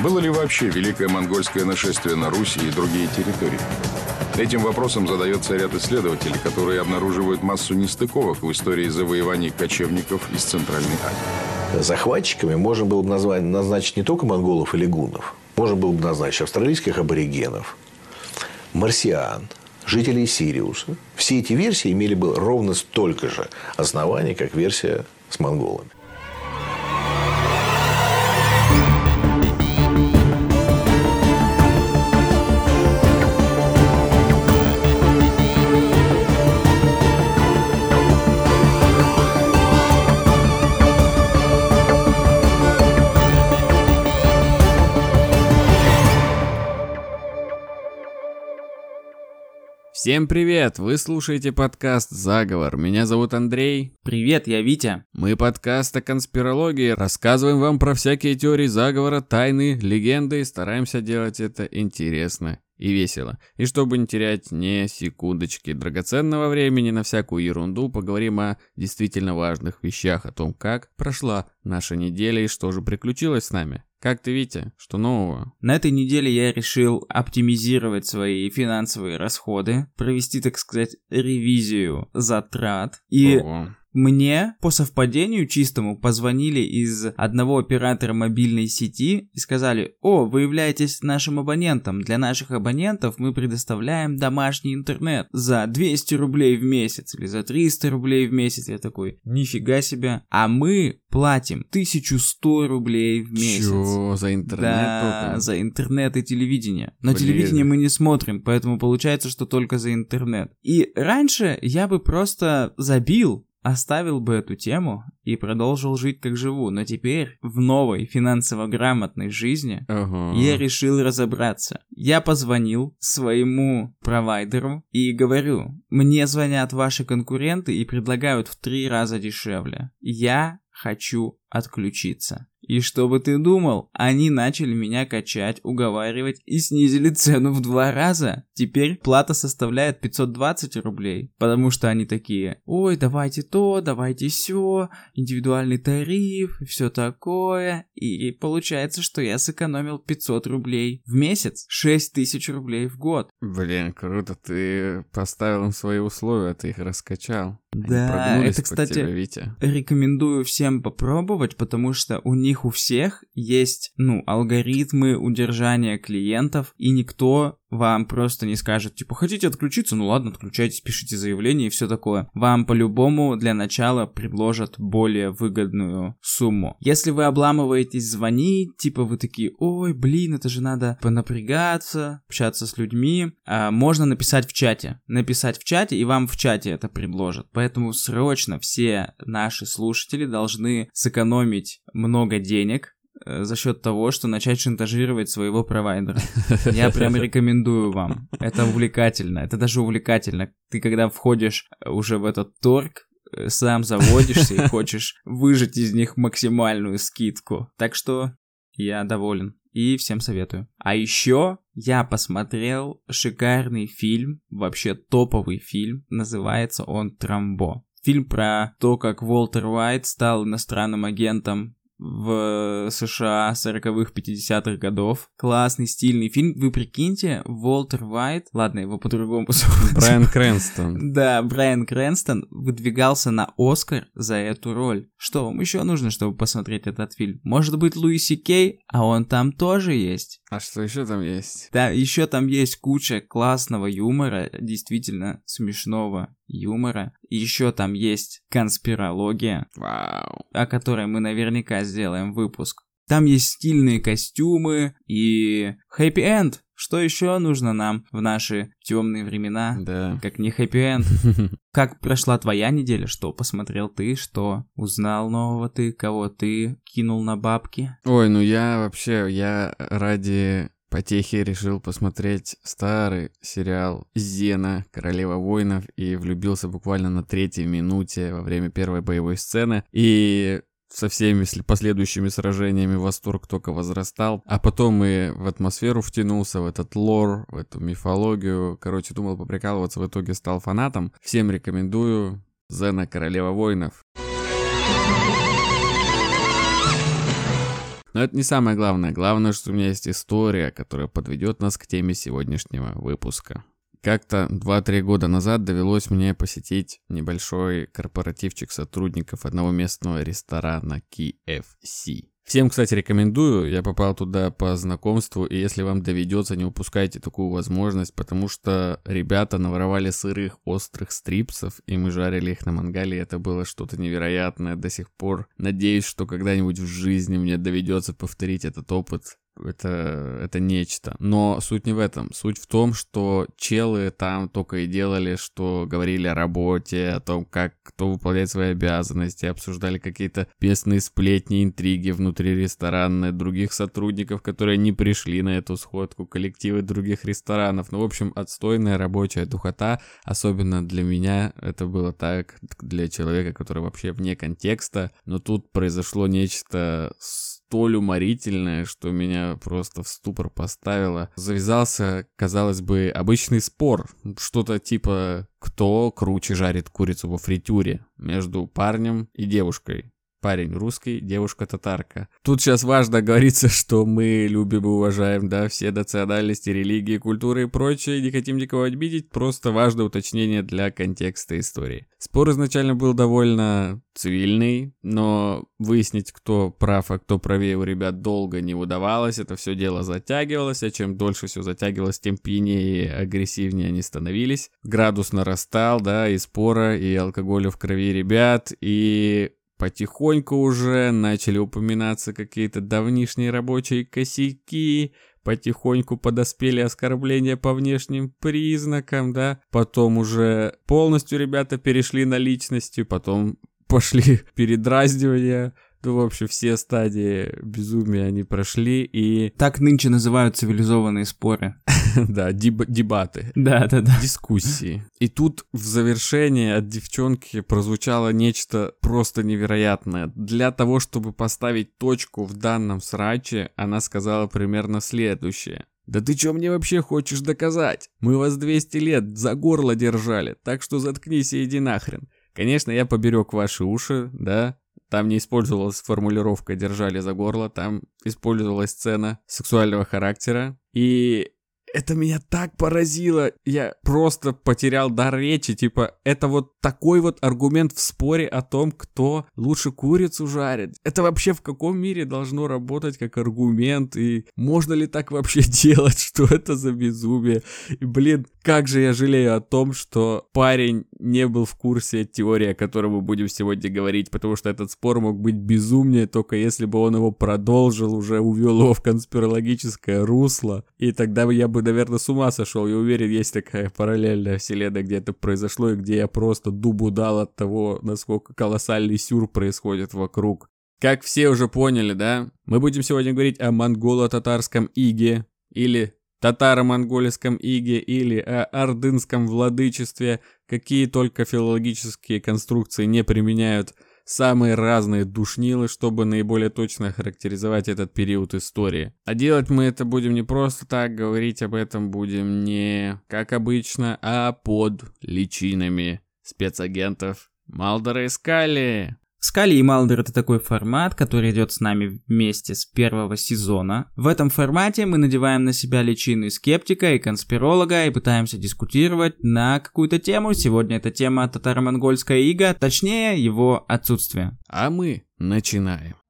Было ли вообще великое монгольское нашествие на Руси и другие территории? Этим вопросом задается ряд исследователей, которые обнаруживают массу нестыковок в истории завоеваний кочевников из Центральной Азии. Захватчиками можно было бы назвать, назначить не только монголов или гуннов. Можно было бы назначить австралийских аборигенов, марсиан, жителей Сириуса. Все эти версии имели бы ровно столько же оснований, как версия с монголами. Всем привет! Вы слушаете подкаст «Заговор». Меня зовут Андрей. Привет, я Витя. Мы подкаст о конспирологии. Рассказываем вам про всякие теории заговора, тайны, легенды и стараемся делать это интересно и весело. И чтобы не терять ни секундочки драгоценного времени на всякую ерунду, поговорим о действительно важных вещах, о том, как прошла наша неделя и что же приключилось с нами. Как ты, Витя? Что нового? На этой неделе я решил оптимизировать свои финансовые расходы, провести, так сказать, ревизию затрат. И Ого. Мне по совпадению чистому позвонили из одного оператора мобильной сети и сказали, о, вы являетесь нашим абонентом. Для наших абонентов мы предоставляем домашний интернет за 200 рублей в месяц или за 300 рублей в месяц. Я такой, нифига себе. А мы платим 1100 рублей в месяц. Чё, за интернет Да, только? за интернет и телевидение. Но Блин. телевидение мы не смотрим, поэтому получается, что только за интернет. И раньше я бы просто забил Оставил бы эту тему и продолжил жить как живу, но теперь в новой финансово грамотной жизни ага. я решил разобраться. Я позвонил своему провайдеру и говорю, мне звонят ваши конкуренты и предлагают в три раза дешевле. Я хочу отключиться. И что бы ты думал, они начали меня качать, уговаривать и снизили цену в два раза. Теперь плата составляет 520 рублей, потому что они такие, ой, давайте то, давайте все, индивидуальный тариф, все такое. И получается, что я сэкономил 500 рублей в месяц, 6 тысяч рублей в год. Блин, круто, ты поставил им свои условия, ты их раскачал. Да, это, кстати, тебя, Витя. рекомендую всем попробовать, потому что у них у всех есть, ну, алгоритмы удержания клиентов, и никто вам просто не скажет, типа, хотите отключиться? Ну ладно, отключайтесь, пишите заявление и все такое. Вам по-любому для начала предложат более выгодную сумму. Если вы обламываетесь звонить, типа вы такие, ой, блин, это же надо понапрягаться, общаться с людьми, а, можно написать в чате. Написать в чате, и вам в чате это предложат. Поэтому срочно все наши слушатели должны сэкономить много денег, за счет того, что начать шантажировать своего провайдера. Я прям рекомендую вам. Это увлекательно. Это даже увлекательно. Ты когда входишь уже в этот торг, э, сам заводишься и хочешь выжать из них максимальную скидку. Так что я доволен и всем советую. А еще я посмотрел шикарный фильм, вообще топовый фильм, называется он «Трамбо». Фильм про то, как Уолтер Уайт стал иностранным агентом в США 40-х, 50-х годов. Классный, стильный фильм. Вы прикиньте, Уолтер Уайт, ладно, его по-другому Брайан Крэнстон. Да, Брайан Крэнстон выдвигался на Оскар за эту роль. Что вам еще нужно, чтобы посмотреть этот фильм? Может быть, Луиси Кей, а он там тоже есть. А что еще там есть? Да, еще там есть куча классного юмора, действительно смешного юмора. Еще там есть конспирология, Вау. о которой мы наверняка сделаем выпуск. Там есть стильные костюмы и хэппи-энд. Что еще нужно нам в наши темные времена? Да. Как не хэппи-энд. Как прошла твоя неделя? Что посмотрел ты? Что узнал нового ты? Кого ты кинул на бабки? Ой, ну я вообще, я ради потехи решил посмотреть старый сериал «Зена. Королева воинов» и влюбился буквально на третьей минуте во время первой боевой сцены. И со всеми последующими сражениями восторг только возрастал. А потом и в атмосферу втянулся, в этот лор, в эту мифологию. Короче, думал поприкалываться, в итоге стал фанатом. Всем рекомендую. Зена Королева воинов. Но это не самое главное. Главное, что у меня есть история, которая подведет нас к теме сегодняшнего выпуска. Как-то 2-3 года назад довелось мне посетить небольшой корпоративчик сотрудников одного местного ресторана KFC. Всем, кстати, рекомендую. Я попал туда по знакомству, и если вам доведется, не упускайте такую возможность, потому что ребята наворовали сырых острых стрипсов, и мы жарили их на мангале, и это было что-то невероятное до сих пор. Надеюсь, что когда-нибудь в жизни мне доведется повторить этот опыт это, это нечто. Но суть не в этом. Суть в том, что челы там только и делали, что говорили о работе, о том, как кто выполняет свои обязанности, обсуждали какие-то местные сплетни, интриги внутри ресторана, других сотрудников, которые не пришли на эту сходку, коллективы других ресторанов. Ну, в общем, отстойная рабочая духота, особенно для меня это было так, для человека, который вообще вне контекста. Но тут произошло нечто столь уморительное, что меня просто в ступор поставило. Завязался, казалось бы, обычный спор. Что-то типа «Кто круче жарит курицу во фритюре?» между парнем и девушкой. Парень русский, девушка татарка. Тут сейчас важно говориться, что мы любим и уважаем, да, все национальности, религии, культуры и прочее, не хотим никого обидеть, просто важное уточнение для контекста истории. Спор изначально был довольно цивильный, но выяснить, кто прав, а кто правее у ребят долго не удавалось, это все дело затягивалось, а чем дольше все затягивалось, тем пьянее и агрессивнее они становились. Градус нарастал, да, и спора, и алкоголя в крови ребят, и Потихоньку уже начали упоминаться какие-то давнишние рабочие косяки, потихоньку подоспели оскорбления по внешним признакам, да, потом уже полностью ребята перешли на личности, потом пошли передразнивания, ну, в общем, все стадии безумия они прошли, и... Так нынче называют цивилизованные споры. Да, дебаты. Да, да, да. Дискуссии. И тут в завершении от девчонки прозвучало нечто просто невероятное. Для того, чтобы поставить точку в данном сраче, она сказала примерно следующее. «Да ты чё мне вообще хочешь доказать? Мы вас 200 лет за горло держали, так что заткнись и иди нахрен. Конечно, я поберег ваши уши, да, там не использовалась формулировка «держали за горло», там использовалась сцена сексуального характера. И это меня так поразило. Я просто потерял дар речи. Типа, это вот такой вот аргумент в споре о том, кто лучше курицу жарит. Это вообще в каком мире должно работать как аргумент? И можно ли так вообще делать? Что это за безумие? И, блин, как же я жалею о том, что парень не был в курсе теории, о которой мы будем сегодня говорить, потому что этот спор мог быть безумнее, только если бы он его продолжил, уже увел его в конспирологическое русло. И тогда я бы наверное, с ума сошел. Я уверен, есть такая параллельная вселенная, где это произошло, и где я просто дубу дал от того, насколько колоссальный сюр происходит вокруг. Как все уже поняли, да? Мы будем сегодня говорить о монголо-татарском иге, или татаро-монгольском иге, или о ордынском владычестве, какие только филологические конструкции не применяют – самые разные душнилы, чтобы наиболее точно характеризовать этот период истории. А делать мы это будем не просто так, говорить об этом будем не как обычно, а под личинами спецагентов Малдора и Скали. Скали и Малдер это такой формат, который идет с нами вместе с первого сезона. В этом формате мы надеваем на себя личины скептика и конспиролога и пытаемся дискутировать на какую-то тему. Сегодня эта тема татаро-монгольская ига, точнее его отсутствие. А мы начинаем.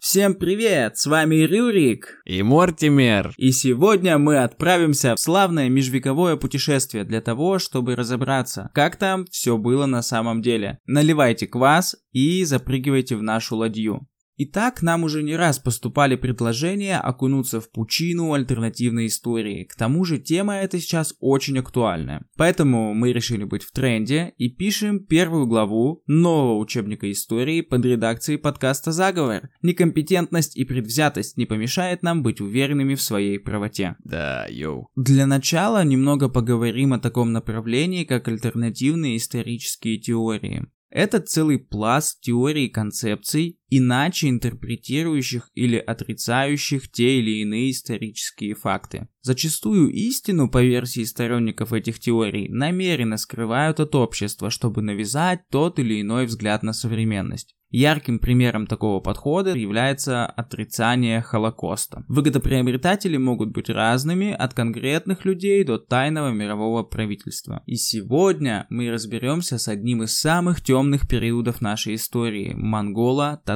Всем привет! С вами Рюрик и Мортимер. И сегодня мы отправимся в славное межвековое путешествие для того, чтобы разобраться, как там все было на самом деле. Наливайте квас и запрыгивайте в нашу ладью. Итак, нам уже не раз поступали предложения окунуться в пучину альтернативной истории. К тому же тема эта сейчас очень актуальная. Поэтому мы решили быть в тренде и пишем первую главу нового учебника истории под редакцией подкаста «Заговор». Некомпетентность и предвзятость не помешает нам быть уверенными в своей правоте. Да, йоу. Для начала немного поговорим о таком направлении, как альтернативные исторические теории. Это целый пласт теорий и концепций, иначе интерпретирующих или отрицающих те или иные исторические факты. Зачастую истину, по версии сторонников этих теорий, намеренно скрывают от общества, чтобы навязать тот или иной взгляд на современность. Ярким примером такого подхода является отрицание Холокоста. Выгодоприобретатели могут быть разными, от конкретных людей до тайного мирового правительства. И сегодня мы разберемся с одним из самых темных периодов нашей истории –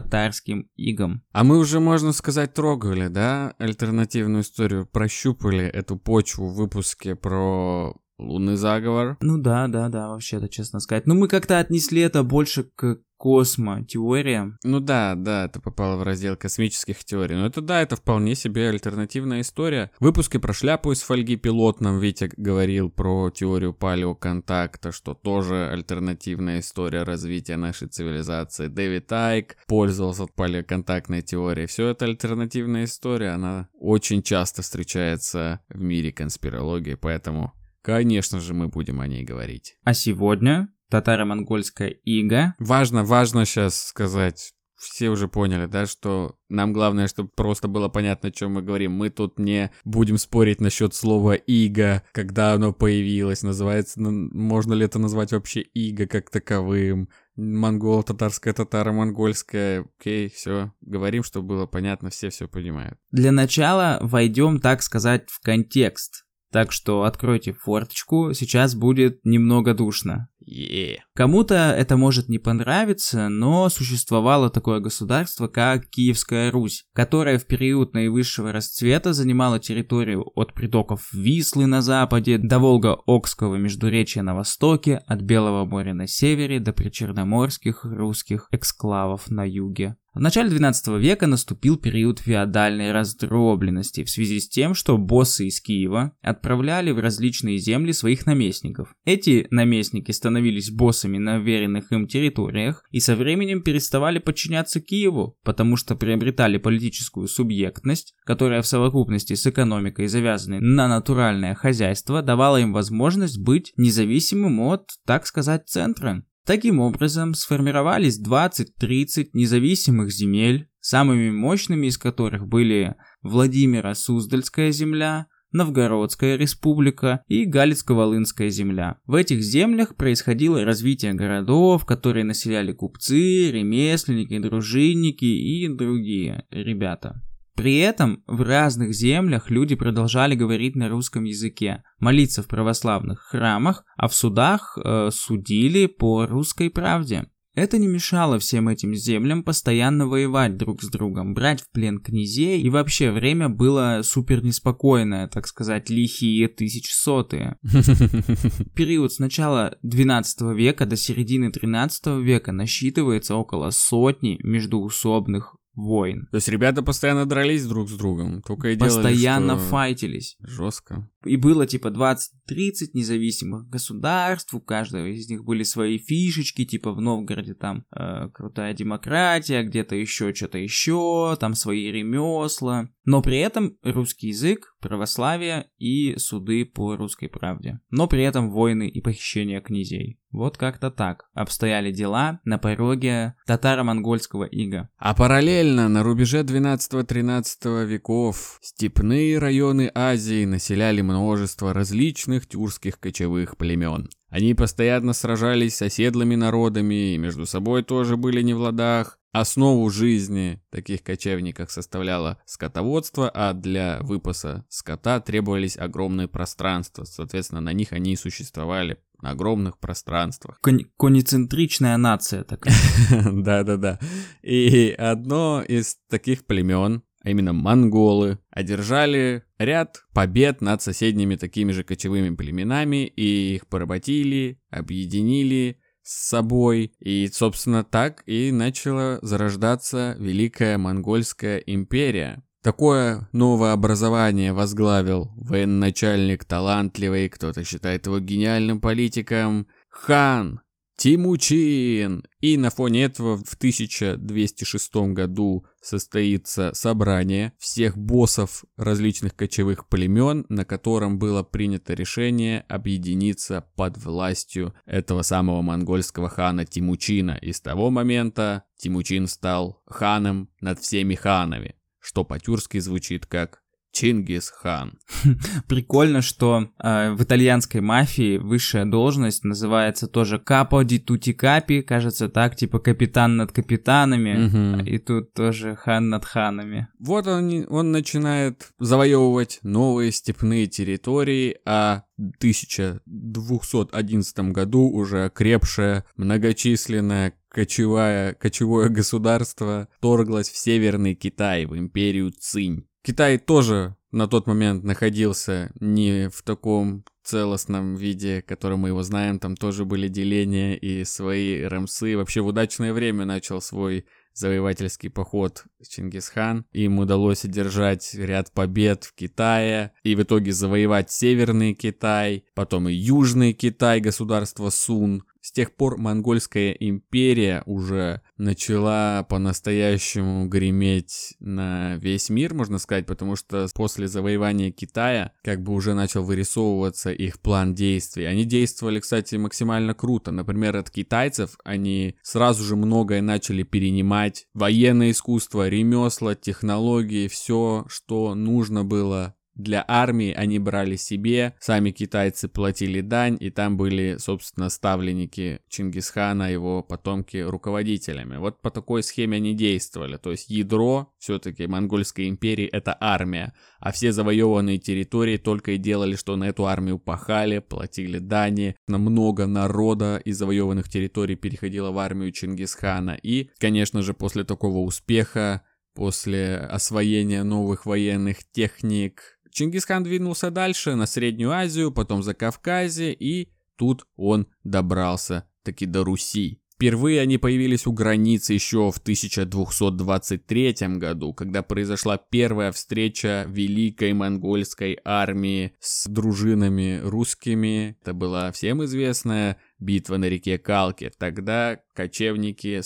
монголо-татарским игом. А мы уже, можно сказать, трогали, да, альтернативную историю, прощупали эту почву в выпуске про Лунный заговор. Ну да, да, да, вообще-то, честно сказать. Ну мы как-то отнесли это больше к космо-теория. Ну да, да, это попало в раздел космических теорий. Но это да, это вполне себе альтернативная история. В выпуске про шляпу из фольги пилотном Витя говорил про теорию палеоконтакта, что тоже альтернативная история развития нашей цивилизации. Дэвид Айк пользовался палеоконтактной теорией. Все это альтернативная история, она очень часто встречается в мире конспирологии, поэтому Конечно же, мы будем о ней говорить. А сегодня татаро-монгольская ига. Важно, важно сейчас сказать, все уже поняли, да, что нам главное, чтобы просто было понятно, о чем мы говорим. Мы тут не будем спорить насчет слова «иго», когда оно появилось, называется, можно ли это назвать вообще «иго» как таковым, монгол, татарская, татаро-монгольская, окей, все, говорим, чтобы было понятно, все все понимают. Для начала войдем, так сказать, в контекст. Так что откройте форточку, сейчас будет немного душно. Yeah. Кому-то это может не понравиться, но существовало такое государство, как Киевская Русь, которая в период наивысшего расцвета занимала территорию от притоков Вислы на западе до Волга-Окского междуречия на востоке, от Белого моря на севере до причерноморских русских эксклавов на юге. В начале 12 века наступил период феодальной раздробленности в связи с тем, что боссы из Киева отправляли в различные земли своих наместников. Эти наместники становились боссами на веренных им территориях и со временем переставали подчиняться Киеву, потому что приобретали политическую субъектность, которая в совокупности с экономикой, завязанной на натуральное хозяйство, давала им возможность быть независимым от, так сказать, центра. Таким образом, сформировались 20-30 независимых земель, самыми мощными из которых были Владимира Суздальская земля, Новгородская республика и Галицко-Волынская земля. В этих землях происходило развитие городов, которые населяли купцы, ремесленники, дружинники и другие ребята. При этом в разных землях люди продолжали говорить на русском языке, молиться в православных храмах, а в судах э, судили по русской правде. Это не мешало всем этим землям постоянно воевать друг с другом, брать в плен князей, и вообще время было супер неспокойное, так сказать, лихие тысячсотые. Период с начала 12 века до середины 13 века насчитывается около сотни междуусобных войн. То есть ребята постоянно дрались друг с другом, только и делали, Постоянно что... файтились. Жестко. И было типа 20-30 независимых государств, у каждого из них были свои фишечки, типа в Новгороде там э, крутая демократия, где-то еще что-то еще, там свои ремесла. Но при этом русский язык, православие и суды по русской правде. Но при этом войны и похищения князей. Вот как-то так обстояли дела на пороге татаро-монгольского ига. А параллельно на рубеже 12-13 веков степные районы Азии населяли множество различных тюркских кочевых племен. Они постоянно сражались с оседлыми народами и между собой тоже были не в ладах. Основу жизни таких кочевников составляло скотоводство, а для выпаса скота требовались огромные пространства. Соответственно, на них они и существовали на огромных пространствах. Кон- конецентричная нация такая. Да-да-да. И одно из таких племен, а именно монголы, одержали ряд побед над соседними такими же кочевыми племенами и их поработили, объединили, с собой. И, собственно, так и начала зарождаться Великая Монгольская империя. Такое новое образование возглавил военачальник талантливый, кто-то считает его гениальным политиком, хан Тимучин. И на фоне этого в 1206 году состоится собрание всех боссов различных кочевых племен, на котором было принято решение объединиться под властью этого самого монгольского хана Тимучина. И с того момента Тимучин стал ханом над всеми ханами, что по-тюркски звучит как Чингисхан. Прикольно, что э, в итальянской мафии высшая должность называется тоже капо ди тути капи, кажется так, типа капитан над капитанами, угу. и тут тоже хан над ханами. Вот он, он начинает завоевывать новые степные территории, а в 1211 году уже окрепшее многочисленное кочевое, кочевое государство торглось в Северный Китай, в империю Цинь. Китай тоже на тот момент находился не в таком целостном виде, который мы его знаем. Там тоже были деления и свои рамсы. Вообще в удачное время начал свой завоевательский поход Чингисхан. Им удалось одержать ряд побед в Китае и в итоге завоевать Северный Китай, потом и Южный Китай, государство Сун. С тех пор Монгольская империя уже начала по-настоящему греметь на весь мир, можно сказать, потому что после завоевания Китая как бы уже начал вырисовываться их план действий. Они действовали, кстати, максимально круто. Например, от китайцев они сразу же многое начали перенимать. Военное искусство, ремесла, технологии, все, что нужно было для армии они брали себе, сами китайцы платили дань, и там были, собственно, ставленники Чингисхана, его потомки руководителями. Вот по такой схеме они действовали. То есть ядро все-таки Монгольской империи это армия, а все завоеванные территории только и делали, что на эту армию пахали, платили дани, много народа из завоеванных территорий переходило в армию Чингисхана. И, конечно же, после такого успеха После освоения новых военных техник, Чингисхан двинулся дальше, на Среднюю Азию, потом за Кавказе, и тут он добрался таки до Руси. Впервые они появились у границы еще в 1223 году, когда произошла первая встреча Великой Монгольской армии с дружинами русскими. Это была всем известная битва на реке Калке. Тогда кочевники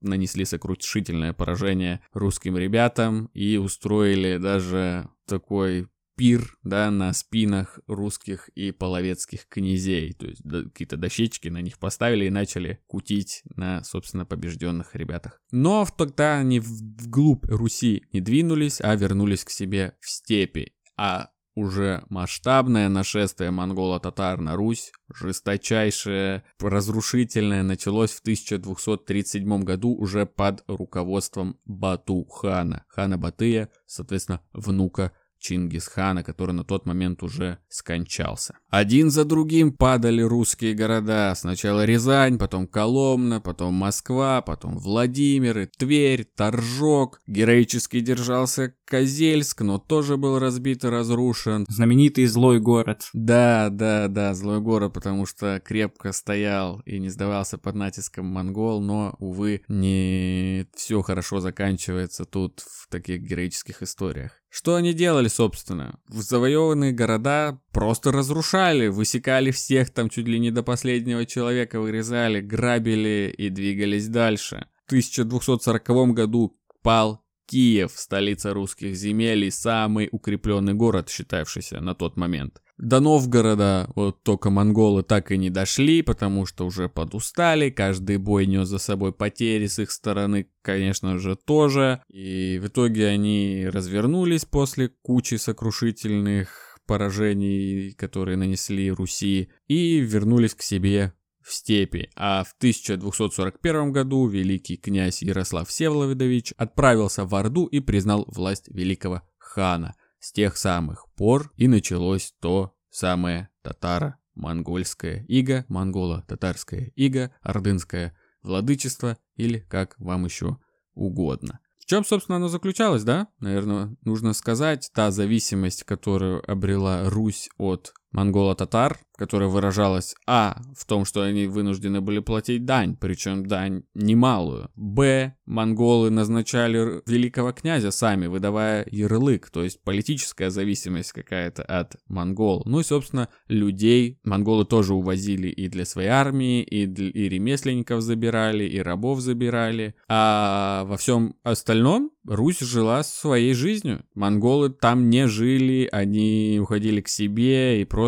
нанесли сокрушительное поражение русским ребятам и устроили даже такой пир, да, на спинах русских и половецких князей. То есть да, какие-то дощечки на них поставили и начали кутить на, собственно, побежденных ребятах. Но тогда они вглубь Руси не двинулись, а вернулись к себе в степи. А уже масштабное нашествие монголо-татар на Русь, жесточайшее, разрушительное, началось в 1237 году уже под руководством Бату-хана, хана Батыя, соответственно, внука Чингисхана, который на тот момент уже скончался. Один за другим падали русские города. Сначала Рязань, потом Коломна, потом Москва, потом Владимир, и Тверь, Торжок. Героически держался Козельск, но тоже был разбит и разрушен. Знаменитый злой город. Да, да, да, злой город, потому что крепко стоял и не сдавался под натиском монгол, но, увы, не все хорошо заканчивается тут в таких героических историях. Что они делали, собственно? В завоеванные города просто разрушали, высекали всех там чуть ли не до последнего человека, вырезали, грабили и двигались дальше. В 1240 году пал Киев, столица русских земель и самый укрепленный город, считавшийся на тот момент. До Новгорода вот только монголы так и не дошли, потому что уже подустали, каждый бой нес за собой потери с их стороны, конечно же, тоже. И в итоге они развернулись после кучи сокрушительных поражений, которые нанесли Руси, и вернулись к себе в степи, а в 1241 году великий князь Ярослав Всеволодович отправился в Орду и признал власть великого хана. С тех самых пор и началось то самое татаро-монгольское иго, монголо-татарское иго, ордынское владычество или как вам еще угодно. В чем, собственно, оно заключалось, да? Наверное, нужно сказать, та зависимость, которую обрела Русь от монголо-татар, которая выражалась а. в том, что они вынуждены были платить дань, причем дань немалую, б. монголы назначали великого князя сами, выдавая ярлык, то есть политическая зависимость какая-то от монгол. Ну и, собственно, людей монголы тоже увозили и для своей армии, и, для, и ремесленников забирали, и рабов забирали, а во всем остальном Русь жила своей жизнью. Монголы там не жили, они уходили к себе и просто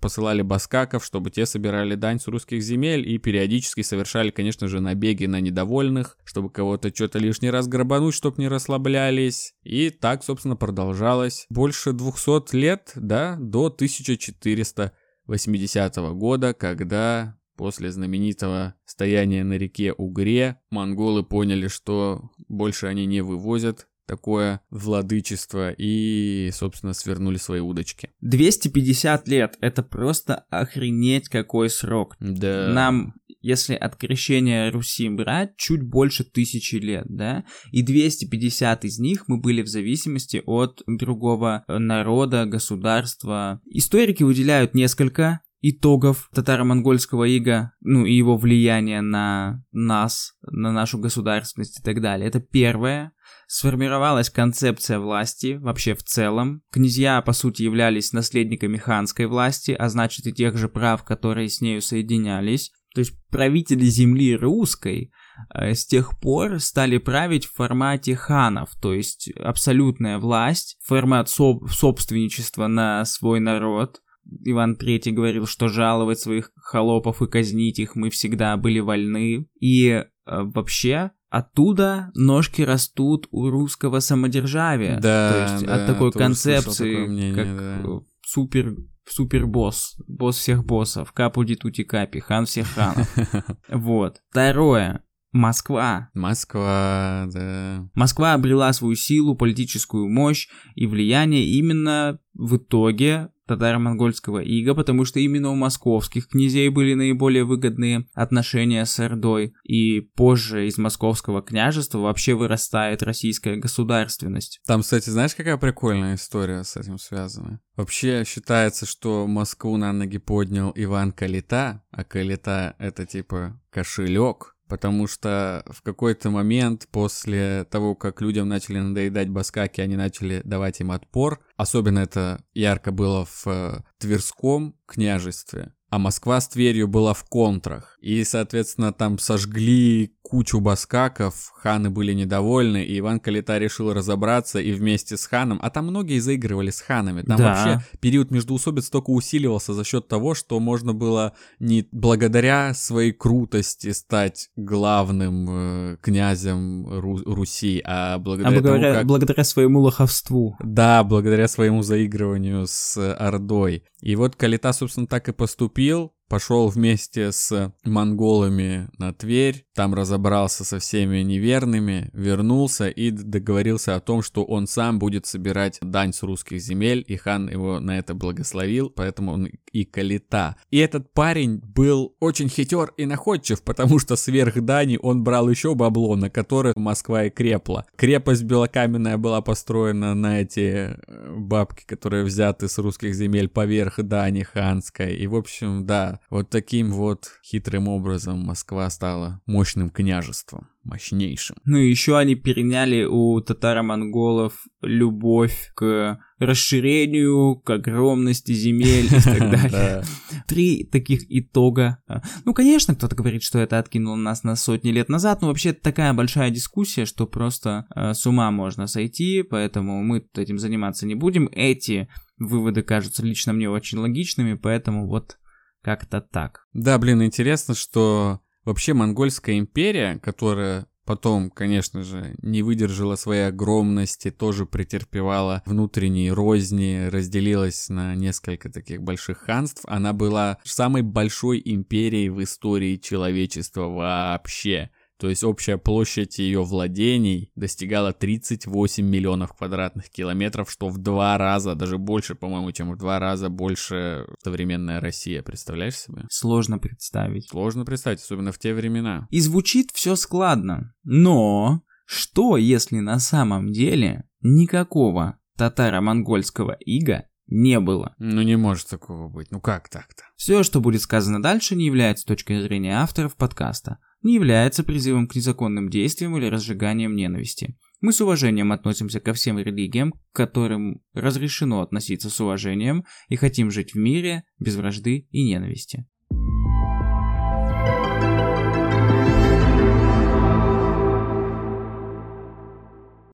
посылали баскаков, чтобы те собирали дань с русских земель и периодически совершали, конечно же, набеги на недовольных, чтобы кого-то что-то лишний раз грабануть, чтобы не расслаблялись. И так, собственно, продолжалось больше 200 лет, да, до 1480 года, когда После знаменитого стояния на реке Угре монголы поняли, что больше они не вывозят такое владычество и, собственно, свернули свои удочки. 250 лет — это просто охренеть какой срок. Да. Нам, если от крещения Руси брать, чуть больше тысячи лет, да? И 250 из них мы были в зависимости от другого народа, государства. Историки выделяют несколько итогов татаро-монгольского ига, ну и его влияния на нас, на нашу государственность и так далее. Это первое. Сформировалась концепция власти вообще в целом. Князья, по сути, являлись наследниками ханской власти, а значит и тех же прав, которые с нею соединялись. То есть правители земли русской э, с тех пор стали править в формате ханов, то есть абсолютная власть, формат соб- собственничества на свой народ, Иван III говорил, что жаловать своих холопов и казнить их мы всегда были вольны. И э, вообще оттуда ножки растут у русского самодержавия. Да, То есть да, от такой концепции, такое мнение, как да. э, супер супер босс, босс всех боссов, капу дитути капи, хан всех ханов. Вот. Второе. Москва. Москва, да. Москва обрела свою силу, политическую мощь и влияние именно в итоге татаро-монгольского ига, потому что именно у московских князей были наиболее выгодные отношения с Ордой, и позже из московского княжества вообще вырастает российская государственность. Там, кстати, знаешь, какая прикольная история с этим связана? Вообще считается, что Москву на ноги поднял Иван Калита, а Калита это типа кошелек, Потому что в какой-то момент после того, как людям начали надоедать баскаки, они начали давать им отпор. Особенно это ярко было в э, Тверском княжестве. А Москва с Тверью была в контрах. И, соответственно, там сожгли кучу баскаков, ханы были недовольны, и Иван Калита решил разобраться и вместе с ханом, а там многие заигрывали с ханами, там Да. вообще период междоусобиц только усиливался за счет того, что можно было не благодаря своей крутости стать главным э, князем Ру- Руси, а А благодаря, благодаря, тому, как... благодаря своему лоховству. Да, благодаря своему заигрыванию с Ордой. И вот Калита, собственно, так и поступил. Пошел вместе с монголами на Тверь, там разобрался со всеми неверными, вернулся и договорился о том, что он сам будет собирать дань с русских земель, и хан его на это благословил, поэтому он и Калита. И этот парень был очень хитер и находчив, потому что сверх дани он брал еще бабло, на которое Москва и крепла. Крепость белокаменная была построена на эти э, бабки, которые взяты с русских земель поверх дани ханской. И, в общем, да, вот таким вот хитрым образом Москва стала мощным княжеством, мощнейшим. Ну и еще они переняли у татаро-монголов любовь к расширению, к огромности земель и так далее. Да. Три таких итога. Ну, конечно, кто-то говорит, что это откинуло нас на сотни лет назад, но вообще это такая большая дискуссия, что просто э, с ума можно сойти, поэтому мы этим заниматься не будем. Эти выводы кажутся лично мне очень логичными, поэтому вот как-то так. Да, блин, интересно, что вообще Монгольская империя, которая потом, конечно же, не выдержала своей огромности, тоже претерпевала внутренние розни, разделилась на несколько таких больших ханств. Она была самой большой империей в истории человечества вообще. То есть общая площадь ее владений достигала 38 миллионов квадратных километров, что в два раза, даже больше, по-моему, чем в два раза больше современная Россия. Представляешь себе? Сложно представить. Сложно представить, особенно в те времена. И звучит все складно. Но что, если на самом деле никакого татаро-монгольского ига не было. Ну не может такого быть. Ну как так-то? Все, что будет сказано дальше, не является точкой зрения авторов подкаста, не является призывом к незаконным действиям или разжиганием ненависти. Мы с уважением относимся ко всем религиям, к которым разрешено относиться с уважением, и хотим жить в мире без вражды и ненависти.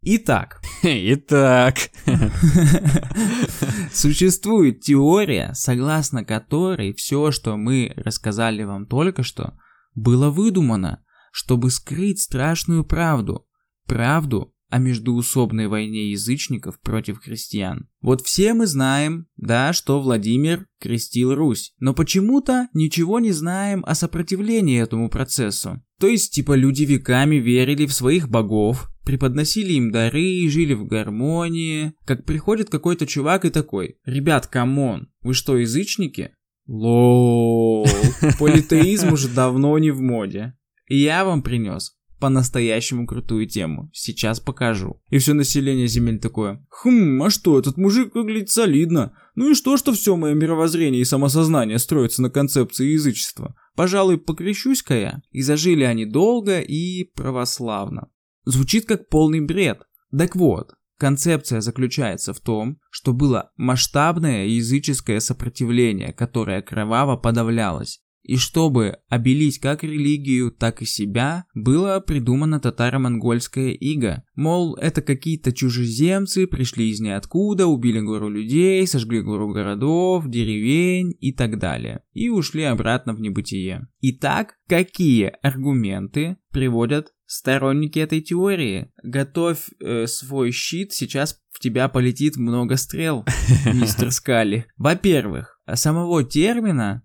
Итак. Итак. Существует теория, согласно которой все, что мы рассказали вам только что, было выдумано, чтобы скрыть страшную правду. Правду о междуусобной войне язычников против христиан. Вот все мы знаем, да, что Владимир крестил Русь, но почему-то ничего не знаем о сопротивлении этому процессу. То есть, типа, люди веками верили в своих богов, преподносили им дары жили в гармонии. Как приходит какой-то чувак и такой, ребят, come on, вы что, язычники? Лол, политеизм уже давно не в моде. И я вам принес по-настоящему крутую тему. Сейчас покажу. И все население земель такое. Хм, а что, этот мужик выглядит солидно. Ну и что, что все мое мировоззрение и самосознание строится на концепции язычества? Пожалуй, покрещусь-ка я. И зажили они долго и православно. Звучит как полный бред. Так вот, концепция заключается в том, что было масштабное языческое сопротивление, которое кроваво подавлялось. И чтобы обелить как религию, так и себя, было придумано татаро-монгольское иго. Мол, это какие-то чужеземцы, пришли из ниоткуда, убили гору людей, сожгли гору городов, деревень и так далее. И ушли обратно в небытие. Итак, какие аргументы приводят сторонники этой теории? Готовь э, свой щит, сейчас в тебя полетит много стрел, мистер Скали. Во-первых, самого термина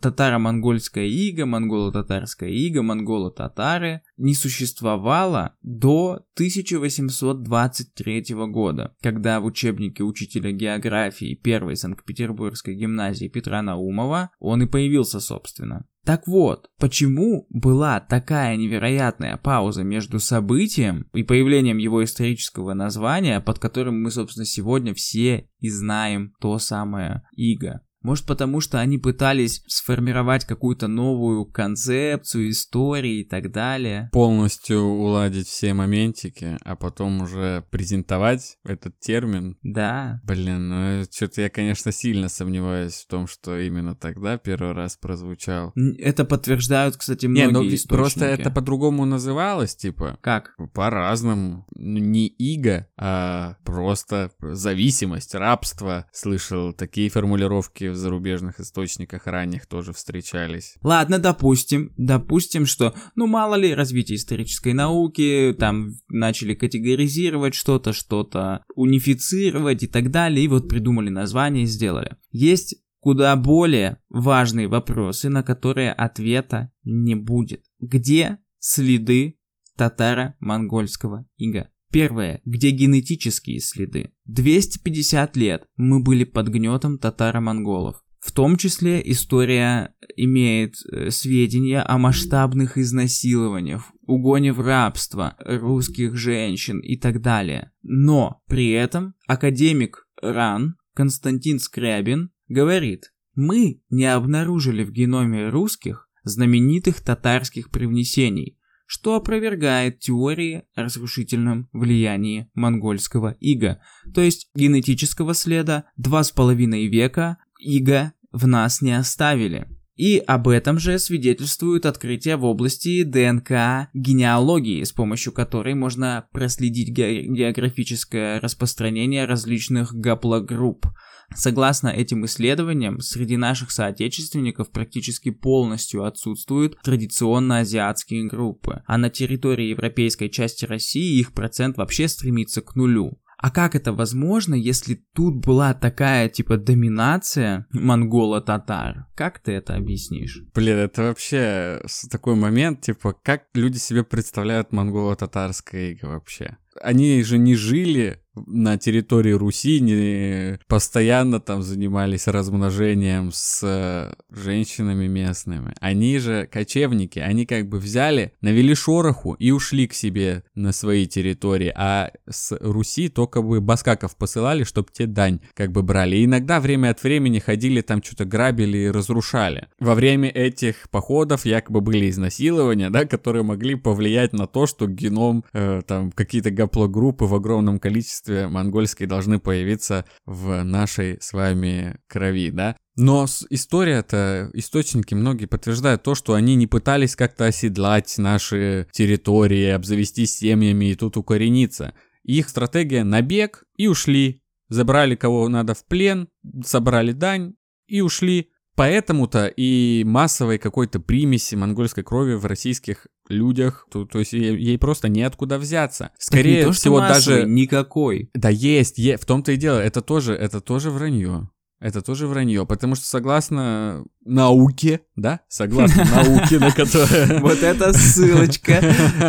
татаро-монгольская ига, монголо-татарская ига, монголо-татары не существовало до 1823 года, когда в учебнике учителя географии первой Санкт-Петербургской гимназии Петра Наумова он и появился, собственно. Так вот, почему была такая невероятная пауза между событием и появлением его исторического названия, под которым мы, собственно, сегодня все и знаем то самое Иго? Может потому, что они пытались сформировать какую-то новую концепцию, истории и так далее. Полностью уладить все моментики, а потом уже презентовать этот термин. Да. Блин, ну что-то я, конечно, сильно сомневаюсь в том, что именно тогда первый раз прозвучал. Это подтверждают, кстати, многие Не, ну источники. просто это по-другому называлось, типа. Как? По-разному. Ну, не иго, а просто зависимость, рабство. Слышал такие формулировки в зарубежных источниках ранних тоже встречались. Ладно, допустим, допустим, что, ну мало ли, развитие исторической науки, там начали категоризировать что-то, что-то унифицировать и так далее, и вот придумали название и сделали. Есть куда более важные вопросы, на которые ответа не будет. Где следы татаро-монгольского ига? Первое. Где генетические следы? 250 лет мы были под гнетом татаро-монголов. В том числе история имеет э, сведения о масштабных изнасилованиях, угоне в рабство русских женщин и так далее. Но при этом академик РАН Константин Скрябин говорит, мы не обнаружили в геноме русских знаменитых татарских привнесений, что опровергает теории о разрушительном влиянии монгольского ига, то есть генетического следа два с половиной века ига в нас не оставили. И об этом же свидетельствует открытие в области ДНК генеалогии, с помощью которой можно проследить ге- географическое распространение различных гаплогрупп. Согласно этим исследованиям, среди наших соотечественников практически полностью отсутствуют традиционно азиатские группы, а на территории европейской части России их процент вообще стремится к нулю. А как это возможно, если тут была такая, типа, доминация монголо-татар? Как ты это объяснишь? Блин, это вообще такой момент, типа, как люди себе представляют монголо-татарское иго вообще? Они же не жили на территории Руси не постоянно там занимались размножением с э, женщинами местными. Они же кочевники, они как бы взяли, навели шороху и ушли к себе на свои территории, а с Руси только бы баскаков посылали, чтобы те дань как бы брали. И иногда время от времени ходили там что-то грабили и разрушали. Во время этих походов якобы были изнасилования, да, которые могли повлиять на то, что геном, э, там какие-то гаплогруппы в огромном количестве монгольской должны появиться в нашей с вами крови, да. Но история-то, источники многие подтверждают то, что они не пытались как-то оседлать наши территории, обзавестись семьями и тут укорениться. Их стратегия набег и ушли. Забрали кого надо в плен, собрали дань и ушли. Поэтому-то и массовой какой-то примеси монгольской крови в российских людях, то, то есть ей, ей просто неоткуда взяться. Скорее то, всего массовый, даже никакой. Да есть, есть, в том-то и дело. Это тоже, это тоже вранье. Это тоже вранье, потому что согласно науке, да, согласно науке, на которую... Вот это ссылочка,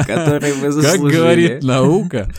которую вы заслужили. Как говорит наука.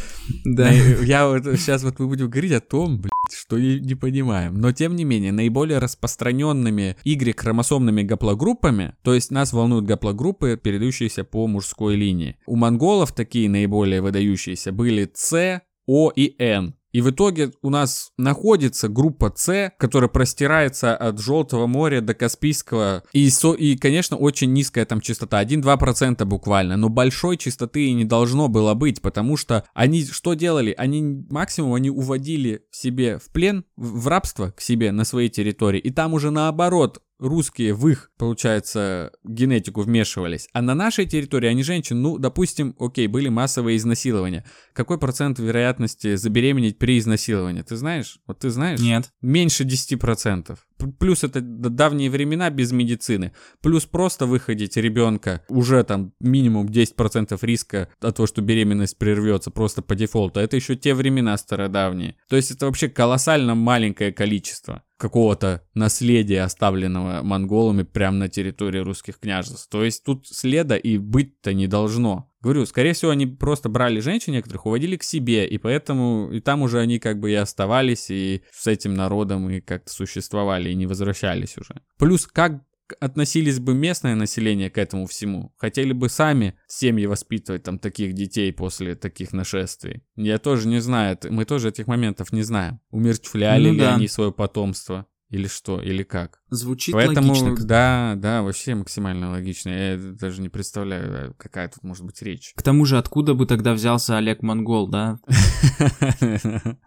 Да. Я вот сейчас вот мы будем говорить о том, блядь, что не понимаем. Но тем не менее, наиболее распространенными Y-хромосомными гаплогруппами, то есть нас волнуют гаплогруппы, передающиеся по мужской линии. У монголов такие наиболее выдающиеся были С, О и Н. И в итоге у нас находится группа С, которая простирается от Желтого моря до Каспийского. И, со, и конечно, очень низкая там частота, 1-2% буквально. Но большой частоты и не должно было быть, потому что они что делали? Они максимум они уводили себе в плен, в рабство к себе на своей территории. И там уже наоборот русские в их, получается, генетику вмешивались, а на нашей территории они женщин, ну, допустим, окей, были массовые изнасилования. Какой процент вероятности забеременеть при изнасиловании? Ты знаешь? Вот ты знаешь? Нет. Меньше 10%. Плюс это давние времена без медицины. Плюс просто выходить ребенка уже там минимум 10% риска от того, что беременность прервется просто по дефолту. Это еще те времена стародавние. То есть это вообще колоссально маленькое количество какого-то наследия, оставленного монголами прямо на территории русских княжеств. То есть тут следа и быть-то не должно. Говорю, скорее всего, они просто брали женщин некоторых, уводили к себе, и поэтому и там уже они как бы и оставались, и с этим народом и как-то существовали, и не возвращались уже. Плюс, как относились бы местное население к этому всему? Хотели бы сами семьи воспитывать там таких детей после таких нашествий? Я тоже не знаю, мы тоже этих моментов не знаем. Умертвляли ну, ли да. они свое потомство? Или что, или как. Звучит Поэтому, логично. Да, да, вообще максимально логично. Я даже не представляю, какая тут может быть речь. К тому же, откуда бы тогда взялся Олег Монгол, да?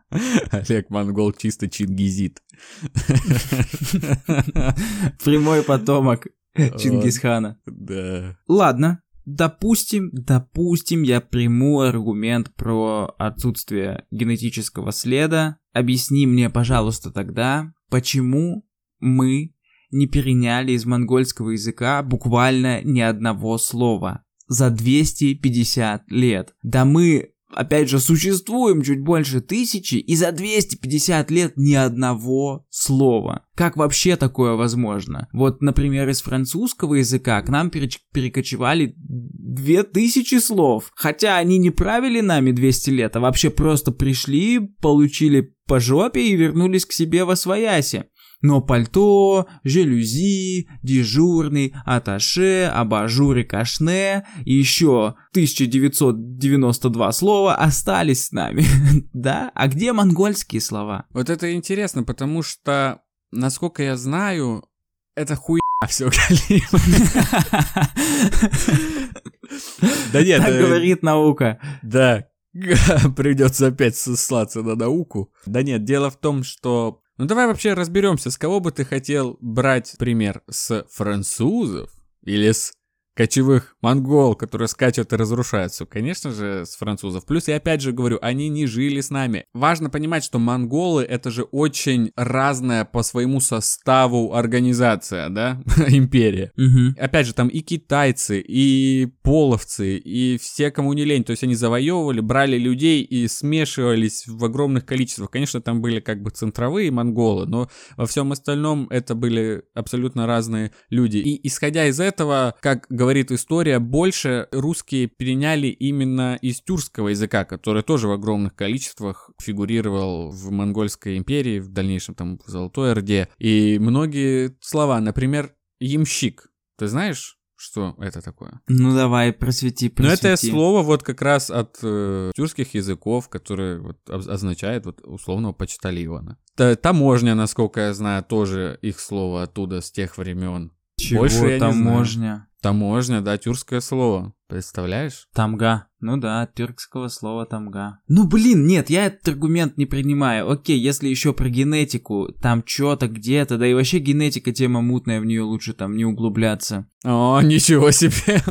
Олег Монгол чисто чингизит. Прямой потомок Чингисхана. Да. Ладно, Допустим, допустим, я приму аргумент про отсутствие генетического следа. Объясни мне, пожалуйста, тогда, почему мы не переняли из монгольского языка буквально ни одного слова за 250 лет. Да мы опять же, существуем чуть больше тысячи, и за 250 лет ни одного слова. Как вообще такое возможно? Вот, например, из французского языка к нам перекочевали 2000 слов. Хотя они не правили нами 200 лет, а вообще просто пришли, получили по жопе и вернулись к себе во свояси но пальто, жалюзи, дежурный, аташе, абажур и кашне и еще 1992 слова остались с нами. да? А где монгольские слова? Вот это интересно, потому что, насколько я знаю, это хуй все Да нет. Так э, говорит наука. Да, придется опять ссылаться на науку. Да нет, дело в том, что ну давай вообще разберемся, с кого бы ты хотел брать пример? С французов или с кочевых монгол, которые скачут и разрушаются, конечно же, с французов. Плюс я опять же говорю, они не жили с нами. Важно понимать, что монголы это же очень разная по своему составу организация, да, империя. Угу. Опять же, там и китайцы, и половцы, и все, кому не лень. То есть они завоевывали, брали людей и смешивались в огромных количествах. Конечно, там были как бы центровые монголы, но во всем остальном это были абсолютно разные люди. И исходя из этого, как говорится, говорит история, больше русские переняли именно из тюркского языка, который тоже в огромных количествах фигурировал в Монгольской империи, в дальнейшем там в Золотой Орде. И многие слова, например, ямщик. Ты знаешь, что это такое? Ну давай, просвети, просвети. Ну это слово вот как раз от э, тюркских языков, которое вот означает вот условного почтальона. Т таможня, насколько я знаю, тоже их слово оттуда с тех времен. Чего Больше таможня? Таможня, да, тюркское слово. Представляешь? Тамга. Ну да, тюркского слова тамга. Ну блин, нет, я этот аргумент не принимаю. Окей, если еще про генетику, там что-то где-то, да и вообще генетика тема мутная, в нее лучше там не углубляться. О, ничего себе.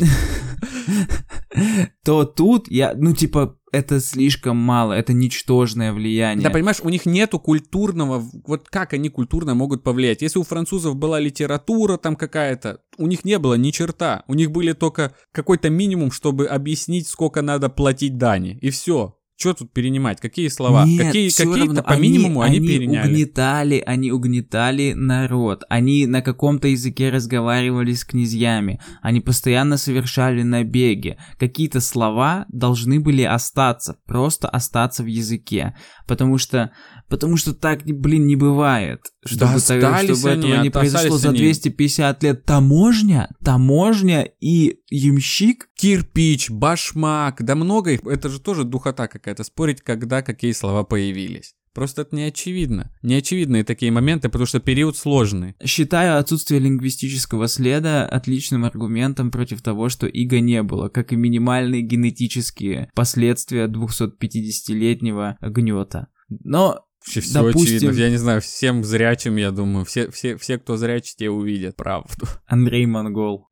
То тут я, ну типа, это слишком мало, это ничтожное влияние. Да, понимаешь, у них нету культурного, вот как они культурно могут повлиять. Если у французов была литература там какая-то, у них не было ни черта. У них были только какой-то минимум, чтобы объяснить, сколько надо платить дани. И все. Что тут перенимать? Какие слова? Нет, какие какие-то по минимуму они, они, переняли. угнетали, они угнетали народ. Они на каком-то языке разговаривали с князьями. Они постоянно совершали набеги. Какие-то слова должны были остаться, просто остаться в языке. Потому что Потому что так, блин, не бывает. Чтобы, да, так, чтобы они, этого не произошло за 250 лет. Таможня, таможня и ямщик. Кирпич, башмак, да много их. Это же тоже духота какая-то. Спорить, когда какие слова появились. Просто это не очевидно. Не очевидные такие моменты, потому что период сложный. Считаю отсутствие лингвистического следа отличным аргументом против того, что иго не было, как и минимальные генетические последствия 250-летнего гнета. Но Вообще все Допустим... очевидно. Я не знаю, всем зрячим, я думаю, все, все, все кто зрячий, те увидят правду. Андрей Монгол.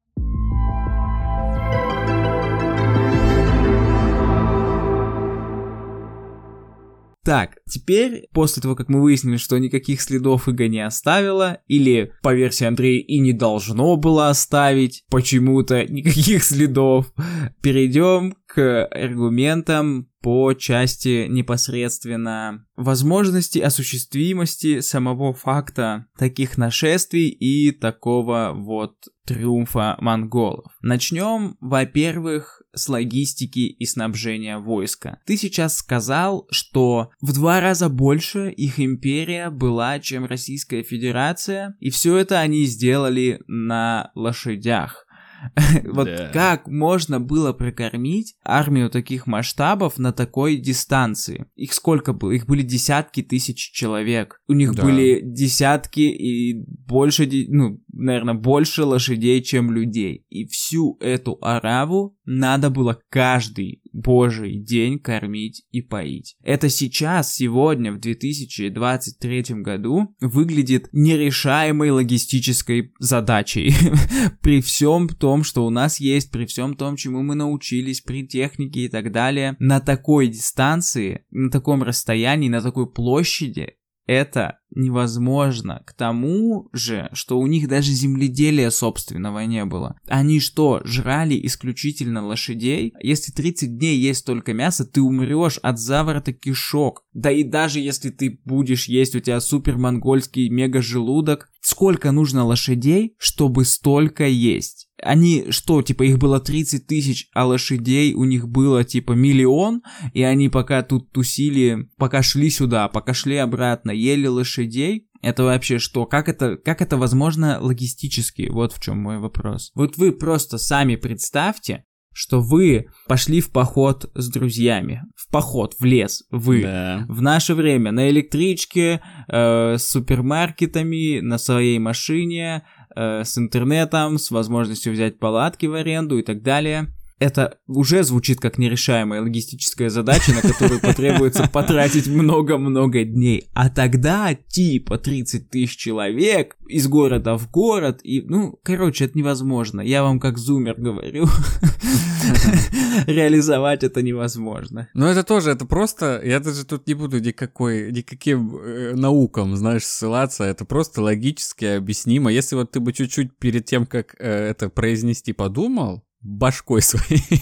Так, теперь, после того, как мы выяснили, что никаких следов Иго не оставила, или, по версии Андрея, и не должно было оставить почему-то никаких следов, перейдем к аргументам по части непосредственно возможности осуществимости самого факта таких нашествий и такого вот триумфа монголов. Начнем, во-первых, с логистики и снабжения войска. Ты сейчас сказал, что в два раза больше их империя была, чем Российская Федерация, и все это они сделали на лошадях. Вот да. как можно было прокормить армию таких масштабов на такой дистанции? Их сколько было? Их были десятки тысяч человек. У них да. были десятки и больше, ну, наверное, больше лошадей, чем людей. И всю эту араву надо было каждый божий день кормить и поить. Это сейчас, сегодня, в 2023 году, выглядит нерешаемой логистической задачей. При всем том, что у нас есть, при всем том, чему мы научились, при технике и так далее, на такой дистанции, на таком расстоянии, на такой площади, это невозможно. К тому же, что у них даже земледелия собственного не было. Они что, жрали исключительно лошадей? Если 30 дней есть только мясо, ты умрешь от заворота кишок. Да и даже если ты будешь есть, у тебя супер монгольский мега желудок, сколько нужно лошадей, чтобы столько есть? Они что, типа их было 30 тысяч, а лошадей у них было типа миллион, и они пока тут тусили, пока шли сюда, пока шли обратно, ели лошадей, это вообще что? Как это, как это возможно логистически? Вот в чем мой вопрос. Вот вы просто сами представьте, что вы пошли в поход с друзьями, в поход, в лес, вы, да. в наше время, на электричке, э, с супермаркетами, на своей машине, э, с интернетом, с возможностью взять палатки в аренду и так далее это уже звучит как нерешаемая логистическая задача, на которую потребуется потратить много-много дней. А тогда типа 30 тысяч человек из города в город, и, ну, короче, это невозможно. Я вам как зумер говорю, реализовать это невозможно. Ну, это тоже, это просто, я даже тут не буду никакой, никаким э, наукам, знаешь, ссылаться, это просто логически объяснимо. Если вот ты бы чуть-чуть перед тем, как э, это произнести, подумал, башкой своей.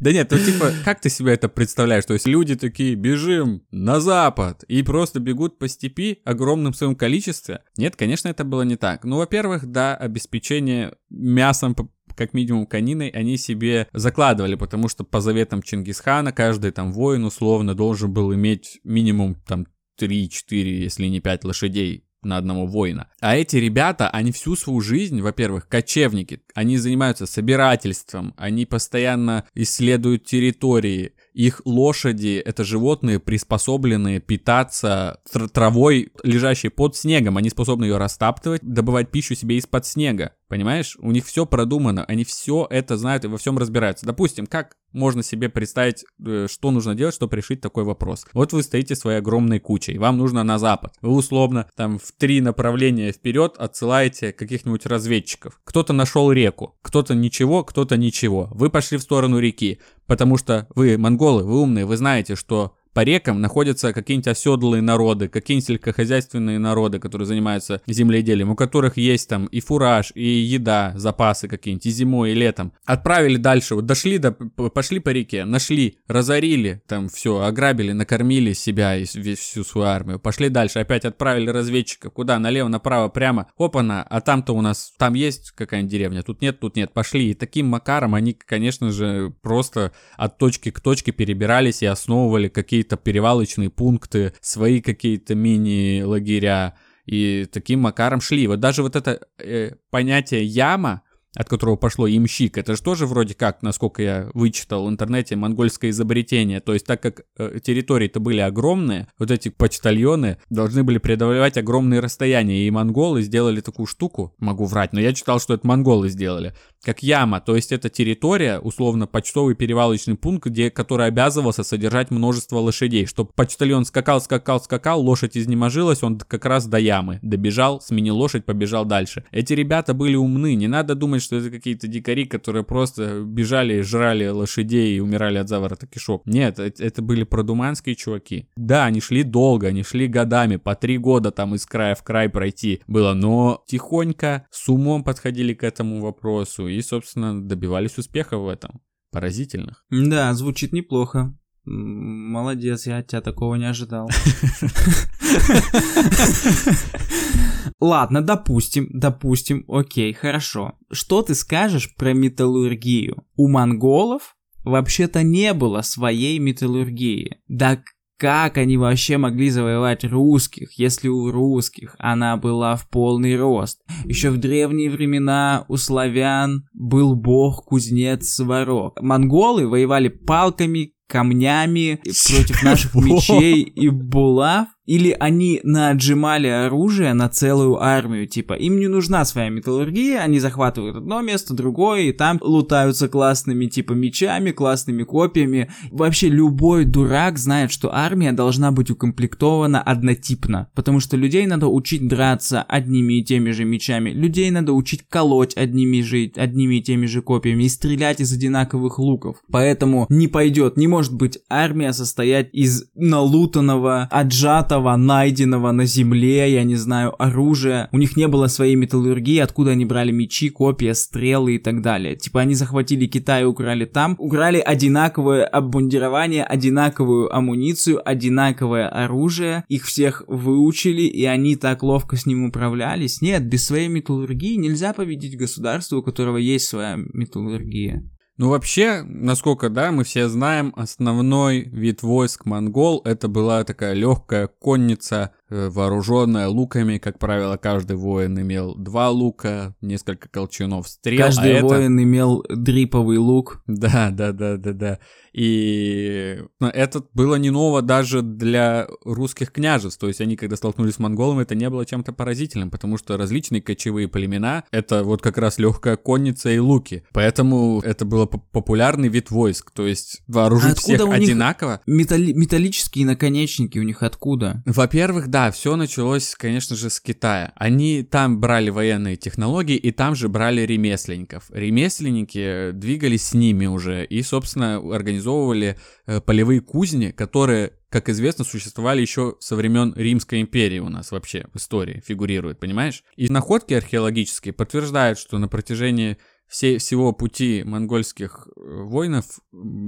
Да нет, ну типа, как ты себе это представляешь? То есть люди такие, бежим на запад, и просто бегут по степи огромным своем количестве? Нет, конечно, это было не так. Ну, во-первых, да, обеспечение мясом как минимум кониной они себе закладывали, потому что по заветам Чингисхана каждый там воин условно должен был иметь минимум там 3-4, если не 5 лошадей на одного воина. А эти ребята, они всю свою жизнь, во-первых, кочевники, они занимаются собирательством, они постоянно исследуют территории, их лошади — это животные, приспособленные питаться травой, лежащей под снегом. Они способны ее растаптывать, добывать пищу себе из-под снега. Понимаешь? У них все продумано, они все это знают и во всем разбираются. Допустим, как можно себе представить, э, что нужно делать, чтобы решить такой вопрос? Вот вы стоите своей огромной кучей, вам нужно на запад. Вы условно там в три направления вперед отсылаете каких-нибудь разведчиков. Кто-то нашел реку, кто-то ничего, кто-то ничего. Вы пошли в сторону реки, потому что вы монголы, вы умные, вы знаете, что по рекам находятся какие-нибудь оседлые народы, какие-нибудь сельскохозяйственные народы, которые занимаются земледелием, у которых есть там и фураж, и еда, запасы какие-нибудь, и зимой, и летом. Отправили дальше, вот дошли, до, пошли по реке, нашли, разорили, там все, ограбили, накормили себя и всю свою армию. Пошли дальше, опять отправили разведчиков, куда? Налево, направо, прямо. Опа-на, а там-то у нас, там есть какая-нибудь деревня, тут нет, тут нет, пошли. И таким макаром они, конечно же, просто от точки к точке перебирались и основывали какие какие-то перевалочные пункты, свои какие-то мини-лагеря, и таким макаром шли. Вот даже вот это э, понятие яма, от которого пошло имщик, это же тоже вроде как, насколько я вычитал в интернете, монгольское изобретение. То есть так как э, территории-то были огромные, вот эти почтальоны должны были преодолевать огромные расстояния, и монголы сделали такую штуку, могу врать, но я читал, что это монголы сделали, как яма, то есть это территория, условно, почтовый перевалочный пункт, где, который обязывался содержать множество лошадей, чтобы почтальон скакал, скакал, скакал, лошадь изнеможилась, он как раз до ямы добежал, сменил лошадь, побежал дальше. Эти ребята были умны, не надо думать, что это какие-то дикари, которые просто бежали, жрали лошадей и умирали от заворота кишок. Нет, это были продуманские чуваки. Да, они шли долго, они шли годами, по три года там из края в край пройти было, но тихонько, с умом подходили к этому вопросу и, собственно, добивались успеха в этом. Поразительных. Да, звучит неплохо. Молодец, я от тебя такого не ожидал. Ладно, допустим, допустим, окей, хорошо. Что ты скажешь про металлургию? У монголов вообще-то не было своей металлургии. Да как они вообще могли завоевать русских, если у русских она была в полный рост? Еще в древние времена у славян был бог-кузнец Сварог. Монголы воевали палками, камнями против наших мечей и булав, или они наотжимали оружие на целую армию, типа им не нужна своя металлургия, они захватывают одно место, другое, и там лутаются классными типа мечами, классными копьями. Вообще любой дурак знает, что армия должна быть укомплектована однотипно, потому что людей надо учить драться одними и теми же мечами, людей надо учить колоть одними, же, одними и теми же копьями и стрелять из одинаковых луков. Поэтому не пойдет, не может быть армия состоять из налутанного, отжатого снятого, найденного на земле, я не знаю, оружия. У них не было своей металлургии, откуда они брали мечи, копья, стрелы и так далее. Типа они захватили Китай и украли там, украли одинаковое обмундирование, одинаковую амуницию, одинаковое оружие, их всех выучили, и они так ловко с ним управлялись. Нет, без своей металлургии нельзя победить государство, у которого есть своя металлургия. Ну, вообще, насколько, да, мы все знаем, основной вид войск монгол это была такая легкая конница вооруженная луками, как правило, каждый воин имел два лука, несколько колчанов стрел. А каждый а воин это... имел дриповый лук. Да, да, да, да, да. И это было не ново даже для русских княжеств. То есть они, когда столкнулись с монголами, это не было чем-то поразительным, потому что различные кочевые племена — это вот как раз легкая конница и луки. Поэтому это был популярный вид войск. То есть вооружить а всех одинаково. Металли- металлические наконечники у них откуда? Во-первых, да, все началось, конечно же, с Китая. Они там брали военные технологии и там же брали ремесленников. Ремесленники двигались с ними уже и, собственно, организовывали э, полевые кузни, которые как известно, существовали еще со времен Римской империи у нас вообще в истории фигурируют, понимаешь? И находки археологические подтверждают, что на протяжении все, всего пути монгольских э, воинов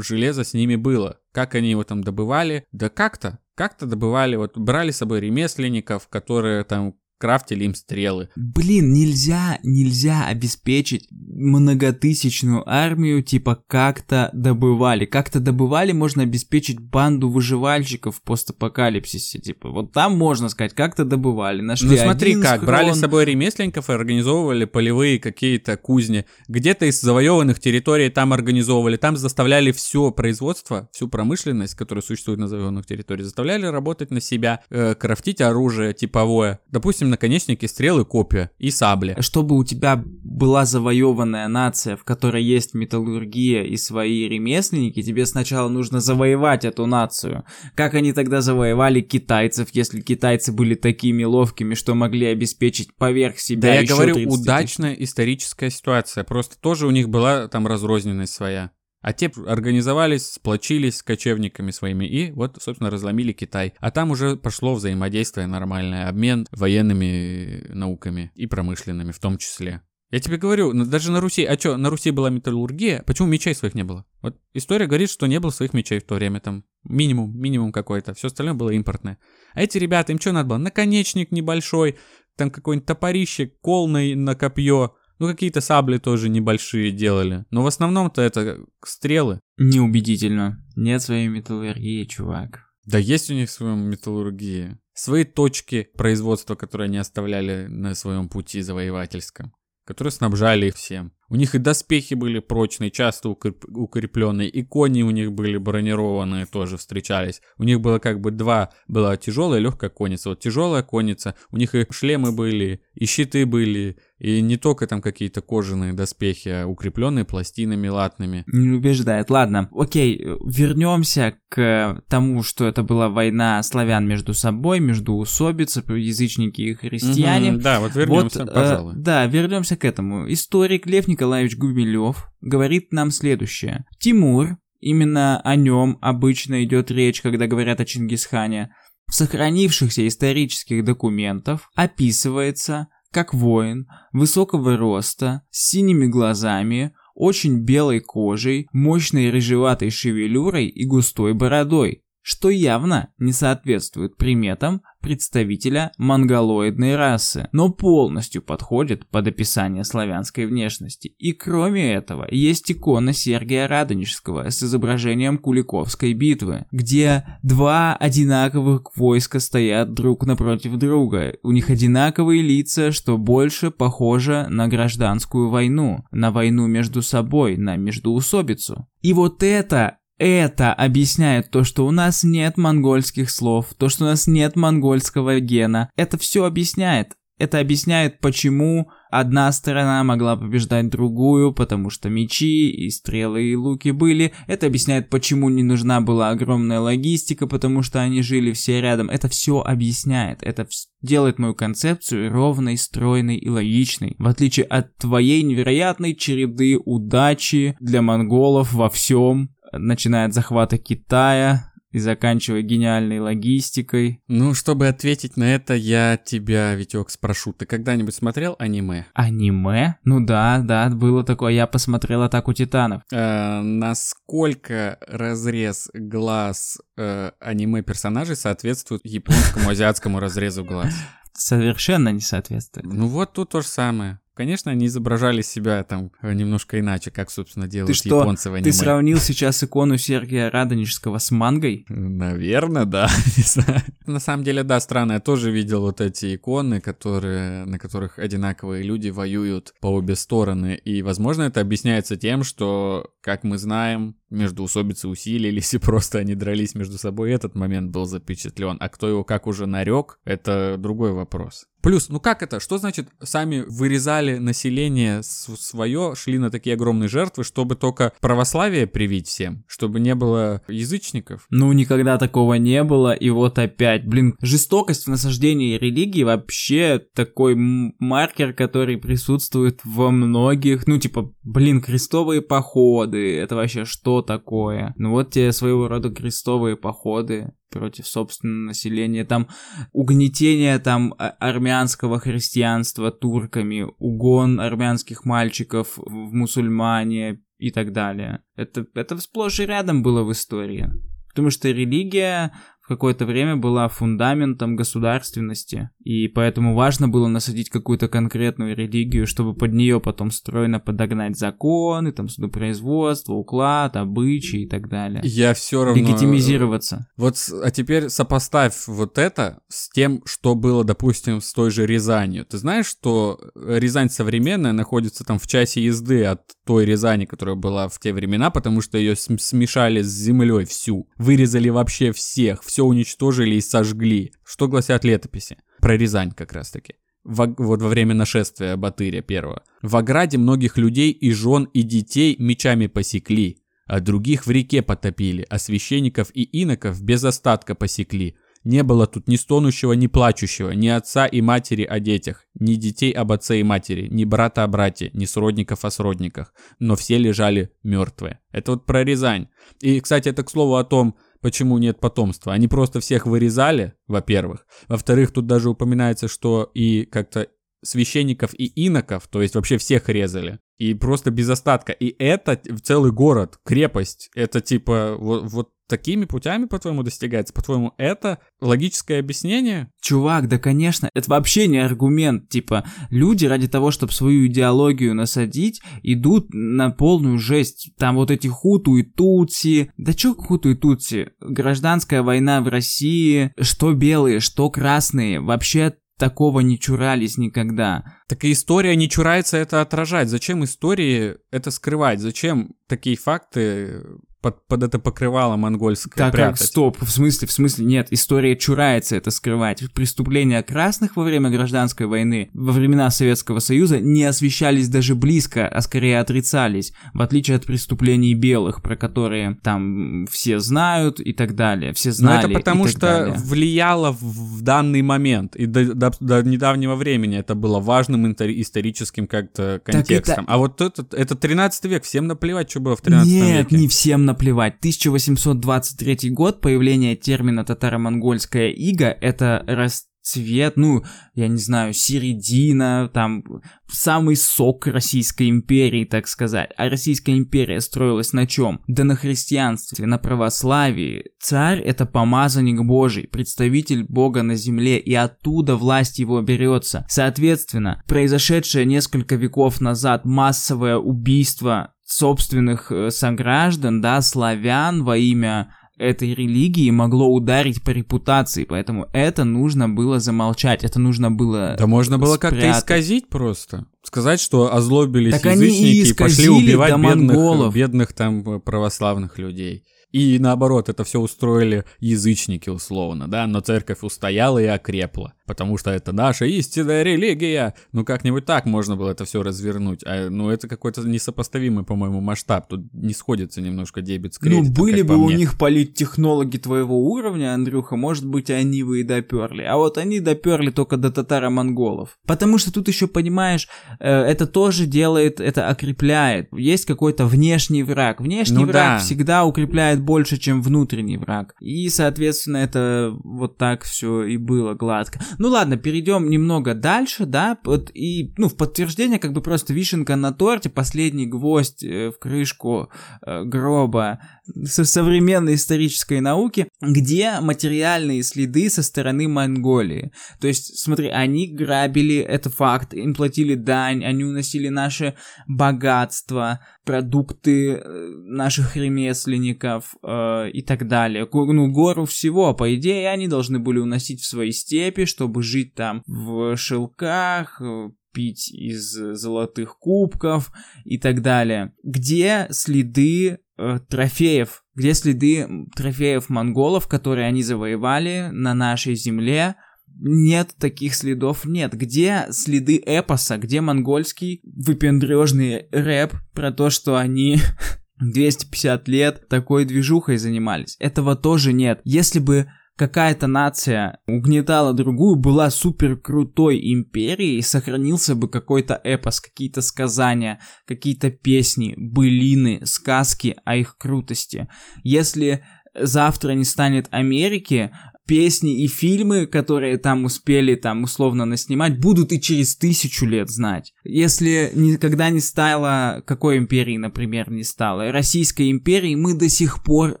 железо с ними было. Как они его там добывали? Да как-то, как-то добывали, вот брали с собой ремесленников, которые там крафтили им стрелы. Блин, нельзя, нельзя обеспечить многотысячную армию, типа как-то добывали. Как-то добывали можно обеспечить банду выживальщиков в постапокалипсисе. Типа, вот там можно сказать, как-то добывали. Нашли ну смотри как, схрон. брали с собой ремесленников и организовывали полевые какие-то кузни. Где-то из завоеванных территорий там организовывали, там заставляли все производство, всю промышленность, которая существует на завоеванных территориях, заставляли работать на себя, э, крафтить оружие типовое. Допустим, наконечники, стрелы, копья и сабли. Чтобы у тебя была завоеванная нация, в которой есть металлургия и свои ремесленники, тебе сначала нужно завоевать эту нацию. Как они тогда завоевали китайцев, если китайцы были такими ловкими, что могли обеспечить поверх себя Да я говорю, 30 удачная историческая ситуация. Просто тоже у них была там разрозненность своя. А те организовались, сплочились с кочевниками своими и вот, собственно, разломили Китай. А там уже пошло взаимодействие нормальное, обмен военными науками и промышленными в том числе. Я тебе говорю, даже на Руси, а что, на Руси была металлургия, почему мечей своих не было? Вот история говорит, что не было своих мечей в то время, там минимум, минимум какой-то, все остальное было импортное. А эти ребята, им что надо было? Наконечник небольшой, там какой-нибудь топорище, кол на, на копье, ну, какие-то сабли тоже небольшие делали. Но в основном-то это стрелы. Неубедительно. Нет своей металлургии, чувак. Да есть у них своя металлургия. Свои точки производства, которые они оставляли на своем пути завоевательском. Которые снабжали их всем. У них и доспехи были прочные, часто укреп- укрепленные, и кони у них были бронированные тоже встречались. У них было как бы два, была тяжелая и легкая конница. Вот тяжелая конница, у них и шлемы были, и щиты были, и не только там какие-то кожаные доспехи, а укрепленные пластинами латными. Не убеждает. Ладно, окей, вернемся к тому, что это была война славян между собой, между усобицы, язычники и христиане. Мгм, да, вот вернемся, Вот, э, пожалуй. да, вернемся к этому. Историк Лев Николаевич Гумилев говорит нам следующее. Тимур, именно о нем обычно идет речь, когда говорят о Чингисхане, в сохранившихся исторических документах описывается как воин высокого роста, с синими глазами, очень белой кожей, мощной рыжеватой шевелюрой и густой бородой, что явно не соответствует приметам представителя монголоидной расы, но полностью подходит под описание славянской внешности. И кроме этого, есть икона Сергия Радонежского с изображением Куликовской битвы, где два одинаковых войска стоят друг напротив друга. У них одинаковые лица, что больше похоже на гражданскую войну, на войну между собой, на междуусобицу. И вот это это объясняет то, что у нас нет монгольских слов, то, что у нас нет монгольского гена. Это все объясняет. Это объясняет, почему одна сторона могла побеждать другую, потому что мечи и стрелы и луки были. Это объясняет, почему не нужна была огромная логистика, потому что они жили все рядом. Это все объясняет. Это делает мою концепцию ровной, стройной и логичной. В отличие от твоей невероятной череды удачи для монголов во всем, начиная от захвата Китая и заканчивая гениальной логистикой. Ну, чтобы ответить на это, я тебя, Витек, спрошу. Ты когда-нибудь смотрел аниме? Аниме? Ну да, да, было такое. Я посмотрел «Атаку титанов». Э, насколько разрез глаз э, аниме персонажей соответствует японскому азиатскому разрезу глаз? Совершенно не соответствует. Ну вот тут то же самое. Конечно, они изображали себя там немножко иначе, как, собственно, делают Ты что, японцы в аниме. Ты сравнил сейчас икону Сергия Радонежского с мангой? Наверное, да. Не знаю. На самом деле, да, странно. Я тоже видел вот эти иконы, которые, на которых одинаковые люди воюют по обе стороны. И, возможно, это объясняется тем, что, как мы знаем, междуусобицы усилились, и просто они дрались между собой. Этот момент был запечатлен. А кто его как уже нарек, это другой вопрос. Плюс, ну как это? Что значит сами вырезали население свое, шли на такие огромные жертвы, чтобы только православие привить всем? Чтобы не было язычников? Ну, никогда такого не было, и вот опять, блин, жестокость в насаждении религии вообще такой маркер, который присутствует во многих, ну, типа, блин, крестовые походы, это вообще что такое? Ну, вот те своего рода крестовые походы. Против собственного населения, там угнетение там а, армянского христианства турками, угон армянских мальчиков в мусульмане и так далее. Это, это сплошь и рядом было в истории. Потому что религия какое-то время была фундаментом государственности, и поэтому важно было насадить какую-то конкретную религию, чтобы под нее потом стройно подогнать законы, там судопроизводство, уклад, обычаи и так далее. Я все равно... Легитимизироваться. Вот, а теперь сопоставь вот это с тем, что было, допустим, с той же Рязанью. Ты знаешь, что Рязань современная находится там в часе езды от той Рязани, которая была в те времена, потому что ее смешали с землей всю. Вырезали вообще всех, все уничтожили и сожгли. Что гласят летописи? Про Рязань как раз-таки. Во, вот во время нашествия Батыря первого. В ограде многих людей и жен, и детей мечами посекли, а других в реке потопили, а священников и иноков без остатка посекли. Не было тут ни стонущего, ни плачущего, ни отца и матери о детях, ни детей об отце и матери, ни брата о брате, ни сродников о сродниках, но все лежали мертвые. Это вот про Рязань. И, кстати, это к слову о том, почему нет потомства. Они просто всех вырезали, во-первых. Во-вторых, тут даже упоминается, что и как-то священников и иноков, то есть вообще всех резали. И просто без остатка. И это целый город, крепость. Это типа вот, вот такими путями, по-твоему, достигается? По-твоему, это логическое объяснение? Чувак, да конечно, это вообще не аргумент. Типа, люди ради того, чтобы свою идеологию насадить, идут на полную жесть. Там вот эти хуту и тутси. Да чё хуту и тутси? Гражданская война в России, что белые, что красные. Вообще такого не чурались никогда. Так и история не чурается это отражать. Зачем истории это скрывать? Зачем такие факты под, под это покрывало монгольское так, прятать. Как, стоп, в смысле, в смысле, нет, история чурается это скрывать. Преступления красных во время гражданской войны, во времена Советского Союза не освещались даже близко, а скорее отрицались, в отличие от преступлений белых, про которые там все знают и так далее, все знали. Но это потому что далее. влияло в, в данный момент, и до, до, до недавнего времени это было важным историческим как-то контекстом. Это... А вот этот, это 13 век, всем наплевать, что было в 13 нет, веке. Нет, не всем наплевать. 1823 год, появление термина татаро-монгольская ига, это расцвет, ну, я не знаю, середина, там, самый сок Российской империи, так сказать. А Российская империя строилась на чем? Да на христианстве, на православии. Царь — это помазанник Божий, представитель Бога на земле, и оттуда власть его берется. Соответственно, произошедшее несколько веков назад массовое убийство собственных э, сограждан, да, славян во имя этой религии могло ударить по репутации, поэтому это нужно было замолчать, это нужно было Да можно было как-то исказить просто. Сказать, что озлобились так язычники и, и пошли убивать бедных, бедных там православных людей. И наоборот, это все устроили язычники условно, да, но церковь устояла и окрепла потому что это наша истинная религия. Ну, как-нибудь так можно было это все развернуть. А, ну, это какой-то несопоставимый, по-моему, масштаб. Тут не сходится немножко дебет с кредитом, Ну, были бы у них политтехнологи твоего уровня, Андрюха, может быть, они бы и доперли. А вот они доперли только до татаро-монголов. Потому что тут еще, понимаешь, э, это тоже делает, это окрепляет. Есть какой-то внешний враг. Внешний ну, враг да. всегда укрепляет больше, чем внутренний враг. И, соответственно, это вот так все и было гладко. Ну ладно, перейдем немного дальше, да, вот, и, ну, в подтверждение, как бы просто вишенка на торте, последний гвоздь э, в крышку э, гроба со современной исторической науки, где материальные следы со стороны Монголии. То есть, смотри, они грабили, это факт, им платили дань, они уносили наше богатство, продукты э, наших ремесленников э, и так далее. Ну, гору всего, по идее, они должны были уносить в свои степи, чтобы жить там в шелках, э, пить из золотых кубков и так далее. Где следы э, трофеев? Где следы трофеев монголов, которые они завоевали на нашей земле? Нет, таких следов нет. Где следы эпоса? Где монгольский выпендрежный рэп про то, что они 250 лет такой движухой занимались? Этого тоже нет. Если бы какая-то нация угнетала другую, была супер крутой империей, сохранился бы какой-то эпос, какие-то сказания, какие-то песни, былины, сказки о их крутости. Если завтра не станет Америки, песни и фильмы, которые там успели там условно наснимать, будут и через тысячу лет знать. Если никогда не стало, какой империи, например, не стало, Российской империи, мы до сих пор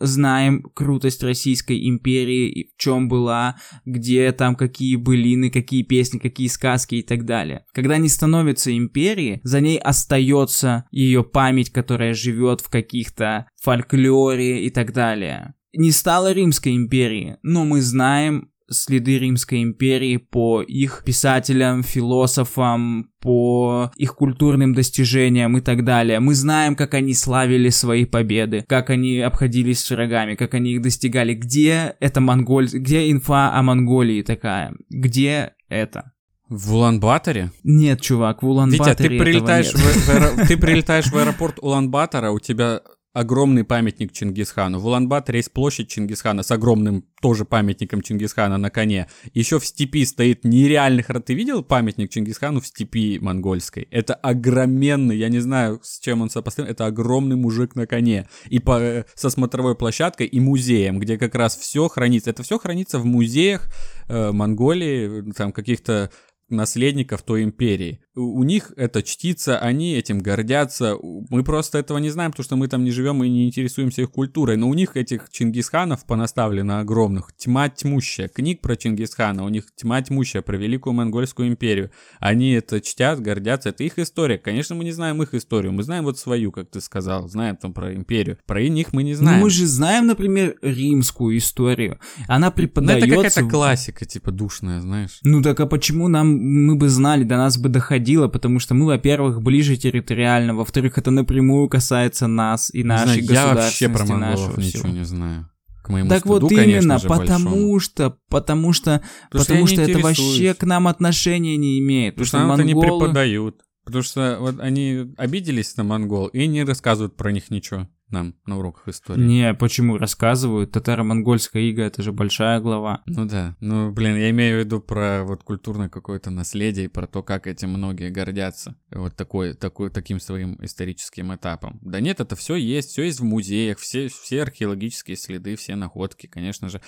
знаем крутость Российской империи, в чем была, где там какие былины, какие песни, какие сказки и так далее. Когда не становится империи, за ней остается ее память, которая живет в каких-то фольклоре и так далее не стало Римской империи, но мы знаем следы Римской империи по их писателям, философам, по их культурным достижениям и так далее. Мы знаем, как они славили свои победы, как они обходились с врагами, как они их достигали. Где это Монголь... Где инфа о Монголии такая? Где это? В Улан-Баторе? Нет, чувак, в Улан-Баторе Витя, ты прилетаешь, в, в аэро... ты прилетаешь в аэропорт Улан-Батора, у тебя огромный памятник Чингисхану. В Улан-Баторе есть площадь Чингисхана с огромным тоже памятником Чингисхана на коне. Еще в степи стоит нереальный... Ты видел памятник Чингисхану в степи монгольской? Это огроменный, я не знаю, с чем он сопоставим, это огромный мужик на коне. И по, э, со смотровой площадкой и музеем, где как раз все хранится. Это все хранится в музеях э, Монголии, там каких-то наследников той империи. У них это чтится, они этим гордятся. Мы просто этого не знаем, потому что мы там не живем и не интересуемся их культурой. Но у них этих Чингисханов понаставлено огромных. Тьма тьмущая. Книг про Чингисхана. У них тьма тьмущая про Великую Монгольскую империю. Они это чтят, гордятся. Это их история. Конечно, мы не знаем их историю. Мы знаем вот свою, как ты сказал. Знаем там про империю. Про них мы не знаем. Ну, мы же знаем, например, римскую историю. Она преподается... Ну, это какая-то классика, типа душная, знаешь. Ну, так а почему нам... Мы бы знали, до нас бы доходило потому что мы, во-первых, ближе территориально, во-вторых, это напрямую касается нас и нашей знаю, государственности. Я вообще про монголов ничего всего. не знаю. К моему так стыду, вот именно, же, потому большому. что, потому что, Потому, потому что, что, это вообще к нам отношения не имеет. Потому что нам монголы... это не преподают. Потому что вот они обиделись на монгол и не рассказывают про них ничего нам на уроках истории. Не, почему рассказывают? Татаро-монгольская ига это же большая глава. Ну да. Ну, блин, я имею в виду про вот культурное какое-то наследие и про то, как этим многие гордятся. Вот такой, такой, таким своим историческим этапом. Да нет, это все есть, все есть в музеях, все, все археологические следы, все находки, конечно же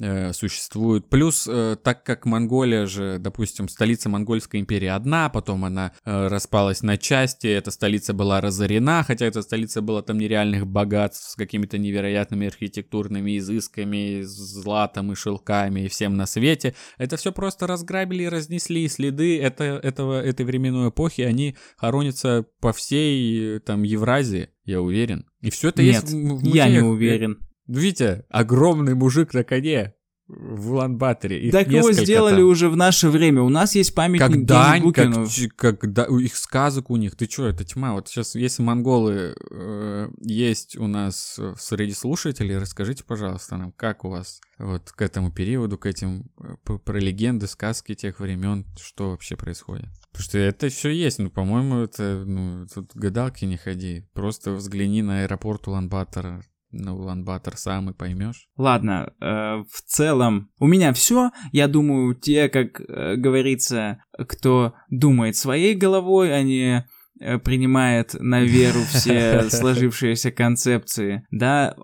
э, существуют. Плюс, э, так как Монголия же, допустим, столица Монгольской империи одна, потом она э, распалась на части, эта столица была разорена, хотя эта столица была там нереальных богатств с какими-то невероятными архитектурными изысками, златом и шелками и всем на свете. Это все просто разграбили и разнесли. Следы это, этого, этой временной эпохи, они хоронятся по всей там Евразии, я уверен. И все это Нет, есть в, в я не музеях. уверен. Витя, огромный мужик на коне в Улан-Баторе. Так его сделали там. уже в наше время. У нас есть памятник Как дань, как, как да- у их сказок у них. Ты чё, это тьма. Вот сейчас, если монголы э, есть у нас среди слушателей, расскажите, пожалуйста, нам, как у вас вот к этому периоду, к этим э, про легенды, сказки тех времен, что вообще происходит. Потому что это все есть, ну, по-моему, это, ну, тут гадалки не ходи. Просто взгляни на аэропорт Улан-Батора, на Улан-Батор сам и поймешь. Ладно, э, в целом у меня все. Я думаю, те, как э, говорится, кто думает своей головой, а не э, принимает на веру все сложившиеся концепции, да,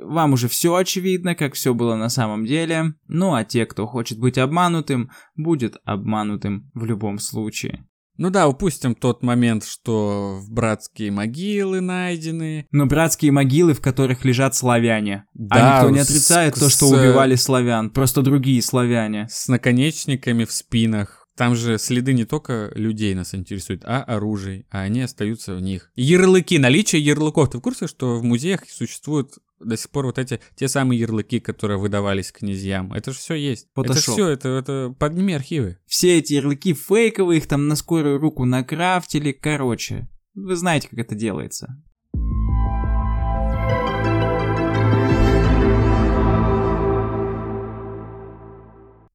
вам уже все очевидно, как все было на самом деле. Ну а те, кто хочет быть обманутым, будет обманутым в любом случае. Ну да, упустим тот момент, что в братские могилы найдены. Но братские могилы, в которых лежат славяне. Да, а никто не с- отрицает то, что с- убивали славян, просто другие славяне. С наконечниками в спинах. Там же следы не только людей нас интересуют, а оружий, а они остаются в них. Ярлыки, наличие ярлыков. Ты в курсе, что в музеях существуют до сих пор вот эти те самые ярлыки, которые выдавались князьям? Это же все есть. Это Фотошоп. все, это, это подними архивы. Все эти ярлыки фейковые, их там на скорую руку накрафтили, короче. Вы знаете, как это делается.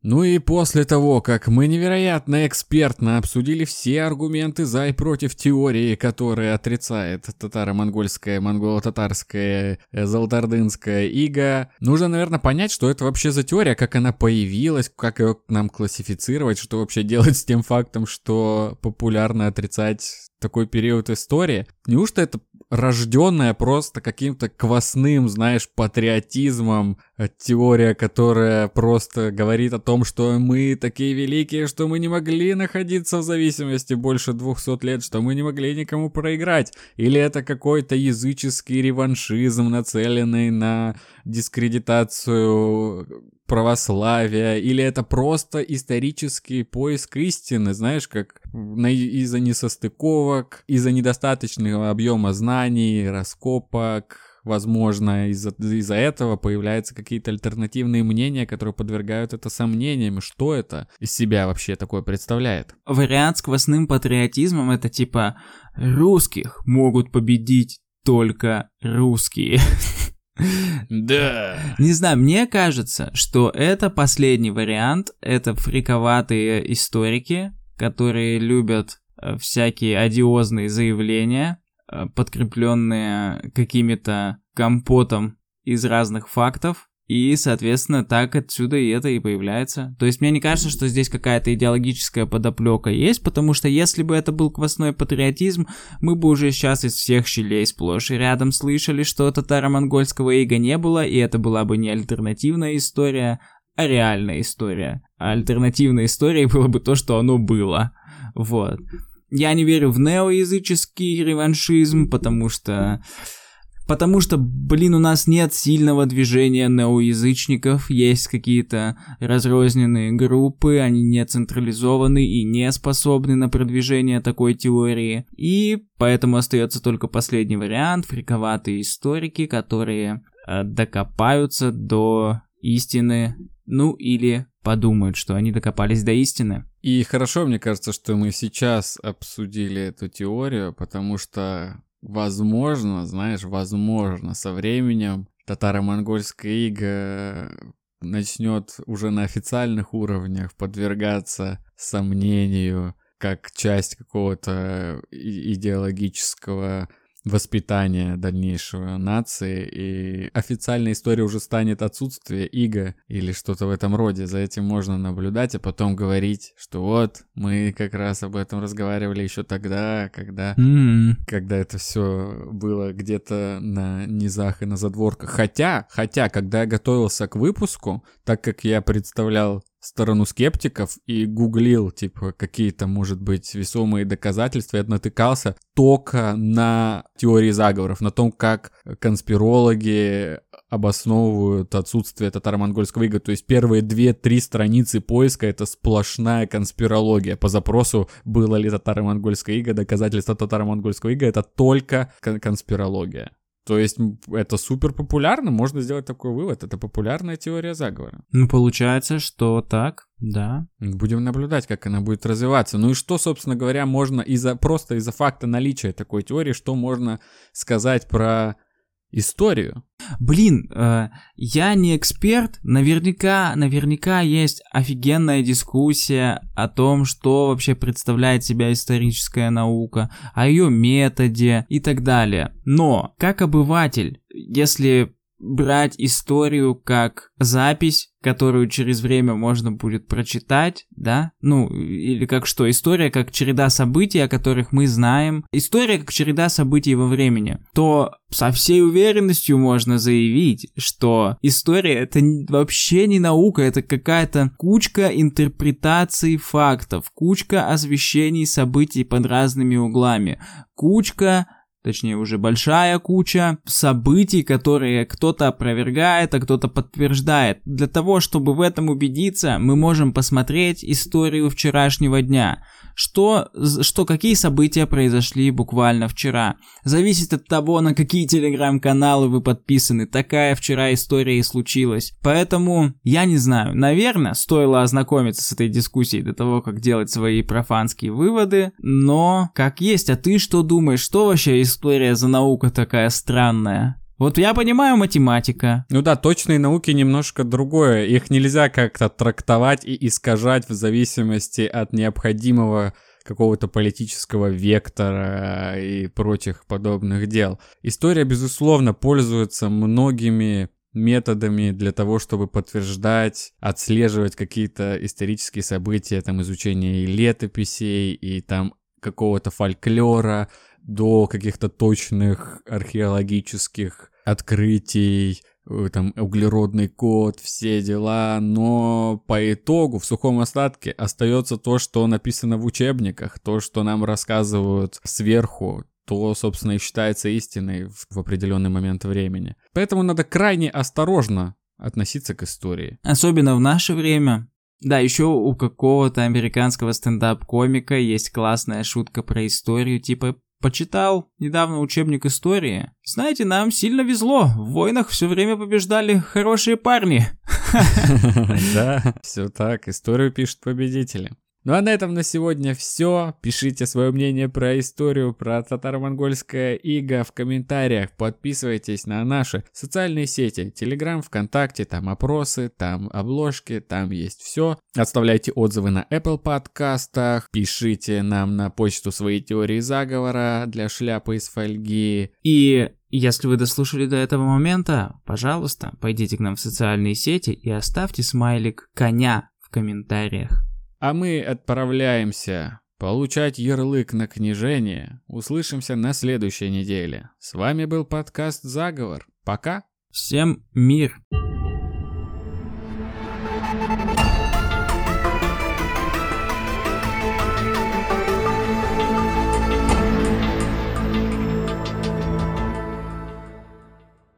Ну и после того, как мы невероятно экспертно обсудили все аргументы за и против теории, которая отрицает татаро-монгольская, монголо-татарская, э, золотардынская ига, нужно, наверное, понять, что это вообще за теория, как она появилась, как ее нам классифицировать, что вообще делать с тем фактом, что популярно отрицать такой период истории. Неужто это рожденная просто каким-то квасным, знаешь, патриотизмом, э, теория, которая просто говорит о том, что мы такие великие, что мы не могли находиться в зависимости больше 200 лет, что мы не могли никому проиграть. Или это какой-то языческий реваншизм, нацеленный на дискредитацию православия, или это просто исторический поиск истины, знаешь, как из-за несостыковок, из-за недостаточного объема знаний, раскопок, возможно, из-за из этого появляются какие-то альтернативные мнения, которые подвергают это сомнениям. Что это из себя вообще такое представляет? Вариант с квасным патриотизмом это типа русских могут победить только русские. Да. Не знаю, мне кажется, что это последний вариант. Это фриковатые историки, которые любят э, всякие одиозные заявления, э, подкрепленные какими-то компотом из разных фактов, и, соответственно, так отсюда и это и появляется. То есть мне не кажется, что здесь какая-то идеологическая подоплека есть, потому что если бы это был квасной патриотизм, мы бы уже сейчас из всех щелей сплошь и рядом слышали, что татаро-монгольского ига не было, и это была бы не альтернативная история, а реальная история. А альтернативной историей было бы то, что оно было. Вот. Я не верю в неоязыческий реваншизм, потому что Потому что, блин, у нас нет сильного движения неоязычников, есть какие-то разрозненные группы, они не централизованы и не способны на продвижение такой теории. И поэтому остается только последний вариант, фриковатые историки, которые э, докопаются до истины, ну или подумают, что они докопались до истины. И хорошо, мне кажется, что мы сейчас обсудили эту теорию, потому что возможно, знаешь, возможно, со временем татаро-монгольская ига начнет уже на официальных уровнях подвергаться сомнению как часть какого-то идеологического воспитания дальнейшего нации, и официальная история уже станет отсутствие иго или что-то в этом роде. За этим можно наблюдать, а потом говорить, что вот, мы как раз об этом разговаривали еще тогда, когда, mm-hmm. когда это все было где-то на низах и на задворках. Хотя, хотя, когда я готовился к выпуску, так как я представлял сторону скептиков и гуглил, типа, какие-то, может быть, весомые доказательства, я натыкался только на теории заговоров, на том, как конспирологи обосновывают отсутствие татаро-монгольского ига. То есть первые две-три страницы поиска — это сплошная конспирология. По запросу, было ли татаро-монгольское иго, доказательства татаро-монгольского ига — это только конспирология. То есть это супер популярно, можно сделать такой вывод, это популярная теория заговора. Ну, получается, что так, да. Будем наблюдать, как она будет развиваться. Ну и что, собственно говоря, можно из-за просто из-за факта наличия такой теории, что можно сказать про историю. Блин, э, я не эксперт, наверняка, наверняка есть офигенная дискуссия о том, что вообще представляет себя историческая наука, о ее методе и так далее. Но, как обыватель, если брать историю как запись, которую через время можно будет прочитать, да? Ну, или как что? История как череда событий, о которых мы знаем. История как череда событий во времени. То со всей уверенностью можно заявить, что история это вообще не наука, это какая-то кучка интерпретаций фактов, кучка освещений событий под разными углами, кучка точнее уже большая куча событий, которые кто-то опровергает, а кто-то подтверждает. Для того, чтобы в этом убедиться, мы можем посмотреть историю вчерашнего дня что, что какие события произошли буквально вчера. Зависит от того, на какие телеграм-каналы вы подписаны. Такая вчера история и случилась. Поэтому, я не знаю, наверное, стоило ознакомиться с этой дискуссией до того, как делать свои профанские выводы, но как есть, а ты что думаешь, что вообще история за наука такая странная? Вот я понимаю математика. Ну да, точные науки немножко другое. Их нельзя как-то трактовать и искажать в зависимости от необходимого какого-то политического вектора и прочих подобных дел. История, безусловно, пользуется многими методами для того, чтобы подтверждать, отслеживать какие-то исторические события, там изучение и летописей, и там какого-то фольклора, до каких-то точных археологических открытий, э, там углеродный код, все дела, но по итогу в сухом остатке остается то, что написано в учебниках, то, что нам рассказывают сверху, то, собственно, и считается истиной в определенный момент времени. Поэтому надо крайне осторожно относиться к истории. Особенно в наше время. Да, еще у какого-то американского стендап-комика есть классная шутка про историю, типа Почитал недавно учебник истории. Знаете, нам сильно везло. В войнах все время побеждали хорошие парни. Да, все так. Историю пишут победители. Ну а на этом на сегодня все. Пишите свое мнение про историю, про татаро-монгольское иго в комментариях. Подписывайтесь на наши социальные сети. Телеграм, ВКонтакте, там опросы, там обложки, там есть все. Оставляйте отзывы на Apple подкастах. Пишите нам на почту свои теории заговора для шляпы из фольги. И если вы дослушали до этого момента, пожалуйста, пойдите к нам в социальные сети и оставьте смайлик коня в комментариях. А мы отправляемся получать ярлык на княжение. Услышимся на следующей неделе. С вами был подкаст «Заговор». Пока. Всем мир.